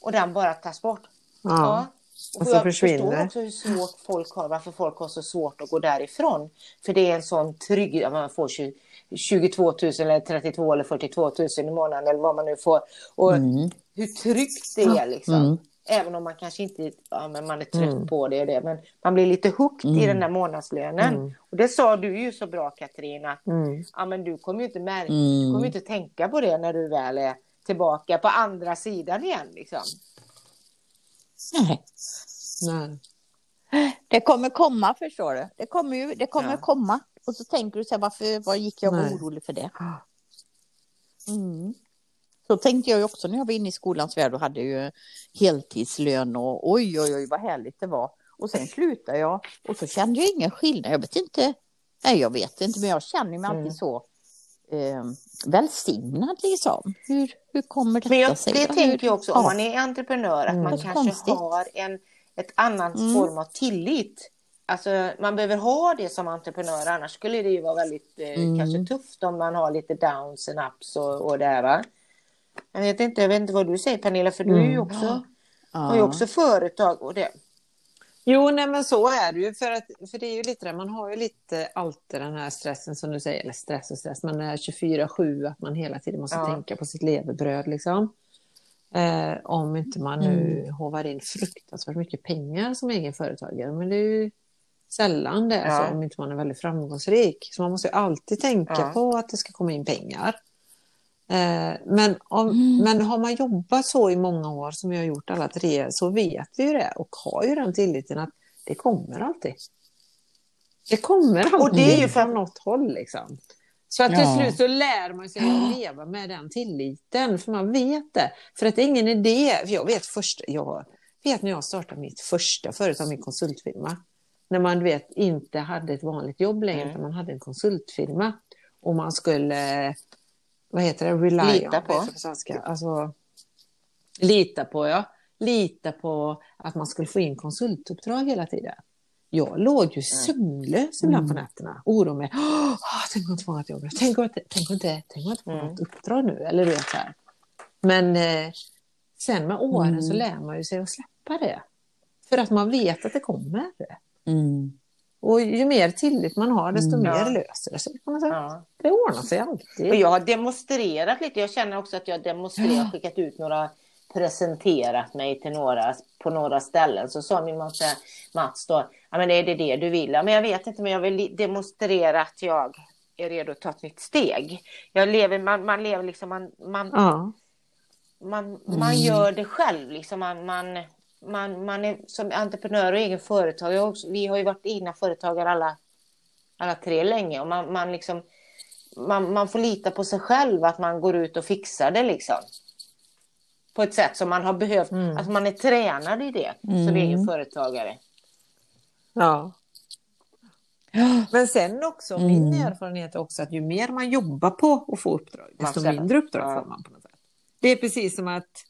S2: och den bara tas bort.
S1: Ja.
S2: Och
S1: Och så
S2: jag
S1: försvinner.
S2: förstår också hur svårt folk har, varför folk har så svårt att gå därifrån. För det är en sån trygghet, man får 20, 22 000 eller 32 eller 42 000 i månaden eller vad man nu får. Och
S3: Mm.
S2: hur tryggt det är liksom.
S3: Mm.
S2: Även om man kanske inte, ja men man är trött
S1: Mm.
S2: på det och det. Men man blir lite hooked i
S3: Mm.
S2: den där månadslönen.
S1: Mm.
S2: Och det sa du ju så bra Katrin att
S1: Mm.
S2: ja, men du kommer ju inte märka,
S3: Mm.
S2: du kommer ju inte tänka på det när du väl är tillbaka på andra sidan igen liksom.
S3: Nej.
S1: Nej.
S3: Det kommer komma förstår du. Det kommer, ju, det kommer
S2: Ja.
S3: komma. Och så tänker du så här, varför vad gick jag och var orolig för det? Mm. Så tänkte jag ju också när jag var inne i skolans värld och hade ju heltidslön och oj, oj, oj, vad härligt det var. Och sen slutade jag och så kände jag ingen skillnad. Jag vet inte, nej, jag vet inte, men jag känner mig alltid
S2: Mm.
S3: så eh, välsignad liksom. Hur, hur kommer detta
S2: Men jag,
S3: sig?
S2: det
S3: Hur-
S2: tänker jag också, om
S3: ja.
S2: man är entreprenör, att
S1: Mm.
S2: man kanske
S3: konstigt.
S2: har en ett annan
S3: Mm.
S2: form av tillit. Alltså man behöver ha det som entreprenör, annars skulle det ju vara väldigt eh,
S3: Mm.
S2: kanske tufft om man har lite downs and ups och, och det här va. Jag vet inte, jag vet inte vad du säger Pernilla, för du är ju
S1: Mm.
S2: också,
S3: Ja.
S2: har ju också företag och det.
S1: Jo, nej, men så är det ju. För, att, för det är ju lite det, man har ju lite alltid den här stressen som du säger, eller stress och stress, det här 24-7, att man hela tiden måste
S2: Ja.
S1: tänka på sitt levebröd liksom. Eh, om inte man nu hovar in fruktansvärt mycket pengar som egen företagare, men det är ju sällan det, är
S2: Ja.
S1: så, om inte man är väldigt framgångsrik. Så man måste ju alltid tänka
S2: Ja.
S1: på att det ska komma in pengar. Eh, men, om,
S3: Mm.
S1: men har man jobbat så i många år som vi har gjort alla tre så vet vi ju det och har ju den tilliten att det kommer alltid. Det kommer alltid
S2: Och det är ju
S1: från något håll liksom. Så att till
S3: Ja.
S1: slut så lär man sig att leva med den tilliten för man vet det. För att det är ingen idé, för jag vet först, jag vet när jag startade mitt första företag, min konsultfirma. När man vet inte hade ett vanligt jobb längre
S2: Mm.
S1: utan man hade en konsultfirma. Och man skulle, vad heter det, rely
S2: Lita
S1: on,
S2: på.
S1: svenska? Alltså, lita på, ja. Lita på att man skulle få in konsultuppdrag hela tiden. Jag låg ju sömnlös ibland på nätterna. Oroade mig. Åh, tänk om jag inte får något jobb. Tänk om jag inte, tänk om inte, får
S2: Mm.
S1: något uppdrag nu. Eller du vet så här. Men eh, sen med åren
S3: Mm.
S1: så lär man ju sig att släppa det. För att man vet att det kommer.
S3: Mm.
S1: Och ju mer tillit man har desto
S3: Mm.
S1: mer löser det sig.
S2: Ja.
S1: Det ordnar sig alltid.
S2: Och jag har demonstrerat lite. Jag känner också att jag demonstrerat, skickat ut några, presenterat mig till några, på några ställen. Så sa min Mats, Mats då, ja men är det det du vill? Ja, men jag vet inte, men jag vill demonstrera att jag är redo att ta ett nytt steg. Jag lever, man, man lever liksom, man, man,
S1: Ja.
S2: man, man gör det själv. Liksom. Man, man, man, man är som entreprenör och egen företagare. Också- Vi har ju varit egna företagare alla, alla tre länge. Och man, man, liksom, man, man får lita på sig själv att man går ut och fixar det. Liksom. På ett sätt som man har behövt.
S1: Mm.
S2: Att man är tränad i det som
S3: Mm.
S2: egen företagare.
S1: Ja. Men sen också, min
S3: Mm.
S1: erfarenhet är också att ju mer man jobbar på att få uppdrag, desto mindre uppdrag
S2: Ja.
S1: får man på något sätt. Det är precis som att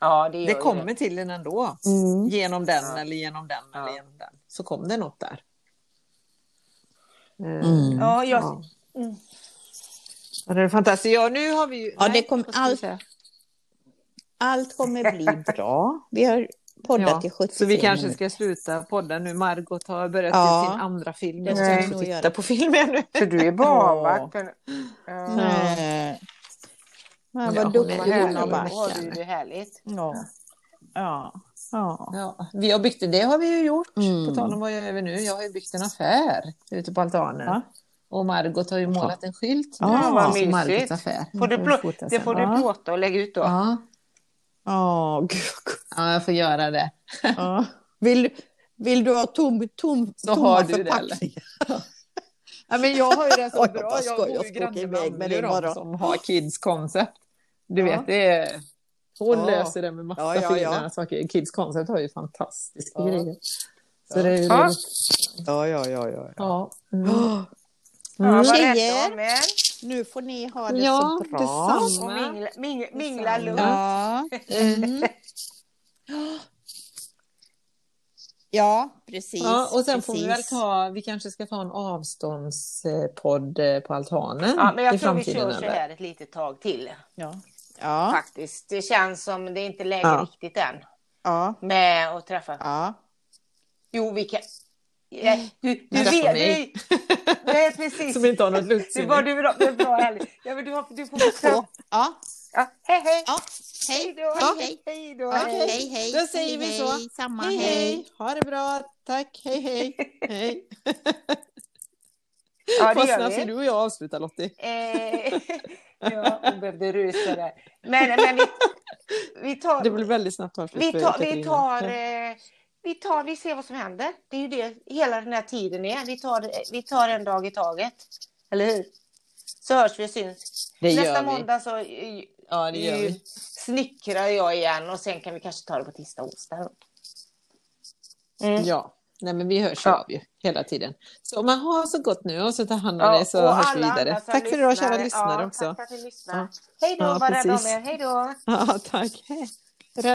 S2: Ja, det
S1: det kommer
S2: det.
S1: till en ändå.
S3: Mm.
S1: Genom den
S2: Ja.
S1: eller genom den
S2: Ja.
S1: eller genom den. Så kom det något där. Eh,
S3: Mm.
S2: Ja, jag,
S1: Ja.
S2: Mm.
S1: Ja, det är fantastiskt. Ja, nu har vi ju...
S3: Ja,
S1: Nej,
S3: det kom allt-
S1: säga?
S3: Allt kommer bli *laughs* bra. Vi har poddat
S1: Ja,
S3: i 75
S1: så vi kanske
S3: minuter.
S1: ska sluta podda nu. Margot har börjat
S3: Ja.
S1: till sin andra film. Jag
S3: ska
S1: titta på film ännu.
S2: Så du är *laughs* barnvakt? Ja.
S3: Nej. Men
S1: Ja,
S3: vad
S1: hon
S3: duktig
S1: härlig.
S3: är.
S1: Backa.
S2: Har du det härligt?
S3: Ja. Ja. Ja.
S1: Ja, vi har byggt, det har vi ju gjort.
S3: Mm.
S1: På tal om vad jag gör nu. Jag har ju byggt en affär ute på altanen.
S3: Ja.
S1: Och Margot har ju målat en skylt.
S3: Ja,
S1: med
S2: vad
S1: alltså Margots
S2: mysigt.
S1: affär.
S2: Får du plå- det får du plåta och lägga ut då.
S1: Ja.
S3: Gud.
S1: ja, jag får göra det.
S3: Ja. *laughs* Vill, vill du ha tom, tom,
S1: Så
S3: tomma
S1: har du det,
S3: förpackningar?
S1: Ja, men jag har ju det så *laughs*
S3: jag
S1: bra. Jag bor ju granne med
S3: det
S1: då,
S3: imorgon.
S1: som har Kids Concept. Du
S3: Ja.
S1: vet, det är... Hon
S3: Ja.
S1: löser det med massa
S3: Ja, ja, ja.
S1: fina saker. Kids Concept har ju fantastiska
S3: Ja.
S1: grejer. Så
S3: Ja.
S1: det är ju
S2: Ja.
S3: Ja, ja, ja. ja.
S1: Ja. Mm. Mm.
S3: Tjejer.
S2: er.
S3: nu får ni ha det
S1: Ja,
S3: så bra.
S1: detsamma.
S2: Och mingla, mingla, mingla lugnt.
S3: Ja.
S1: Mm.
S3: ja, precis.
S1: Ja, och sen får vi väl
S3: precis.
S1: ta, vi kanske ska ta en avståndspodd eh, på altanen
S2: Ja, men
S1: i
S2: jag tror vi kör så här ett litet tag till.
S3: Ja. Ja.
S2: Faktiskt. Det känns som det är inte läge
S1: Ja.
S2: riktigt än.
S3: Ja.
S2: Med att träffa.
S3: Ja.
S2: Jo, vi kan. Ja, Du, du vet.
S1: mig.
S2: Du, nej, precis.
S1: Som inte har något
S2: Det
S1: luktsinne.
S2: var du bra, det är bra härligt. Ja, men du, har, du får
S3: Så. Ja.
S2: Ja, hej, hej.
S3: Ja.
S2: Hej
S3: Hej.
S2: då.
S3: Ja.
S2: Hej, hej då.
S3: Hej, hej.
S1: Då säger
S3: hej,
S1: vi så.
S3: Hej. Samma
S1: Hej,
S3: hej.
S1: hej! Ha det bra! Tack! Hej, hej! *laughs* hej.
S2: Ja, det gör
S1: snabbt
S2: vi.
S1: du och jag avslutar Lottie.
S2: Eh, ja, hon behövde rusa där. Men, men vi, vi tar...
S1: Det blir väldigt snabbt avslut
S2: Vi tar, vi tar, eh, vi tar, vi ser vad som händer. Det är ju det hela den här tiden är. Vi tar, vi tar en dag i taget. Eller hur? Så hörs vi och syns.
S1: Det gör
S2: Nästa
S1: vi.
S2: måndag så eh,
S1: Ja, det gör
S2: eh,
S1: vi.
S2: snickrar jag igen och sen kan vi kanske ta det på tisdag och onsdag. Mm.
S1: Ja. Nej, men vi hörs
S2: Ja.
S1: av ju hela tiden. Så man har så gott nu och så ta hand om
S2: Ja,
S1: dig så
S2: och
S1: hörs vi vidare. Tack för idag kära
S2: lyssnar.
S1: lyssnare
S2: ja,
S1: också.
S2: Tack för att ni lyssnar.
S1: Ja.
S2: Hej då, var rädda om er. Hej då. *laughs*
S1: Ja, tack. Hej.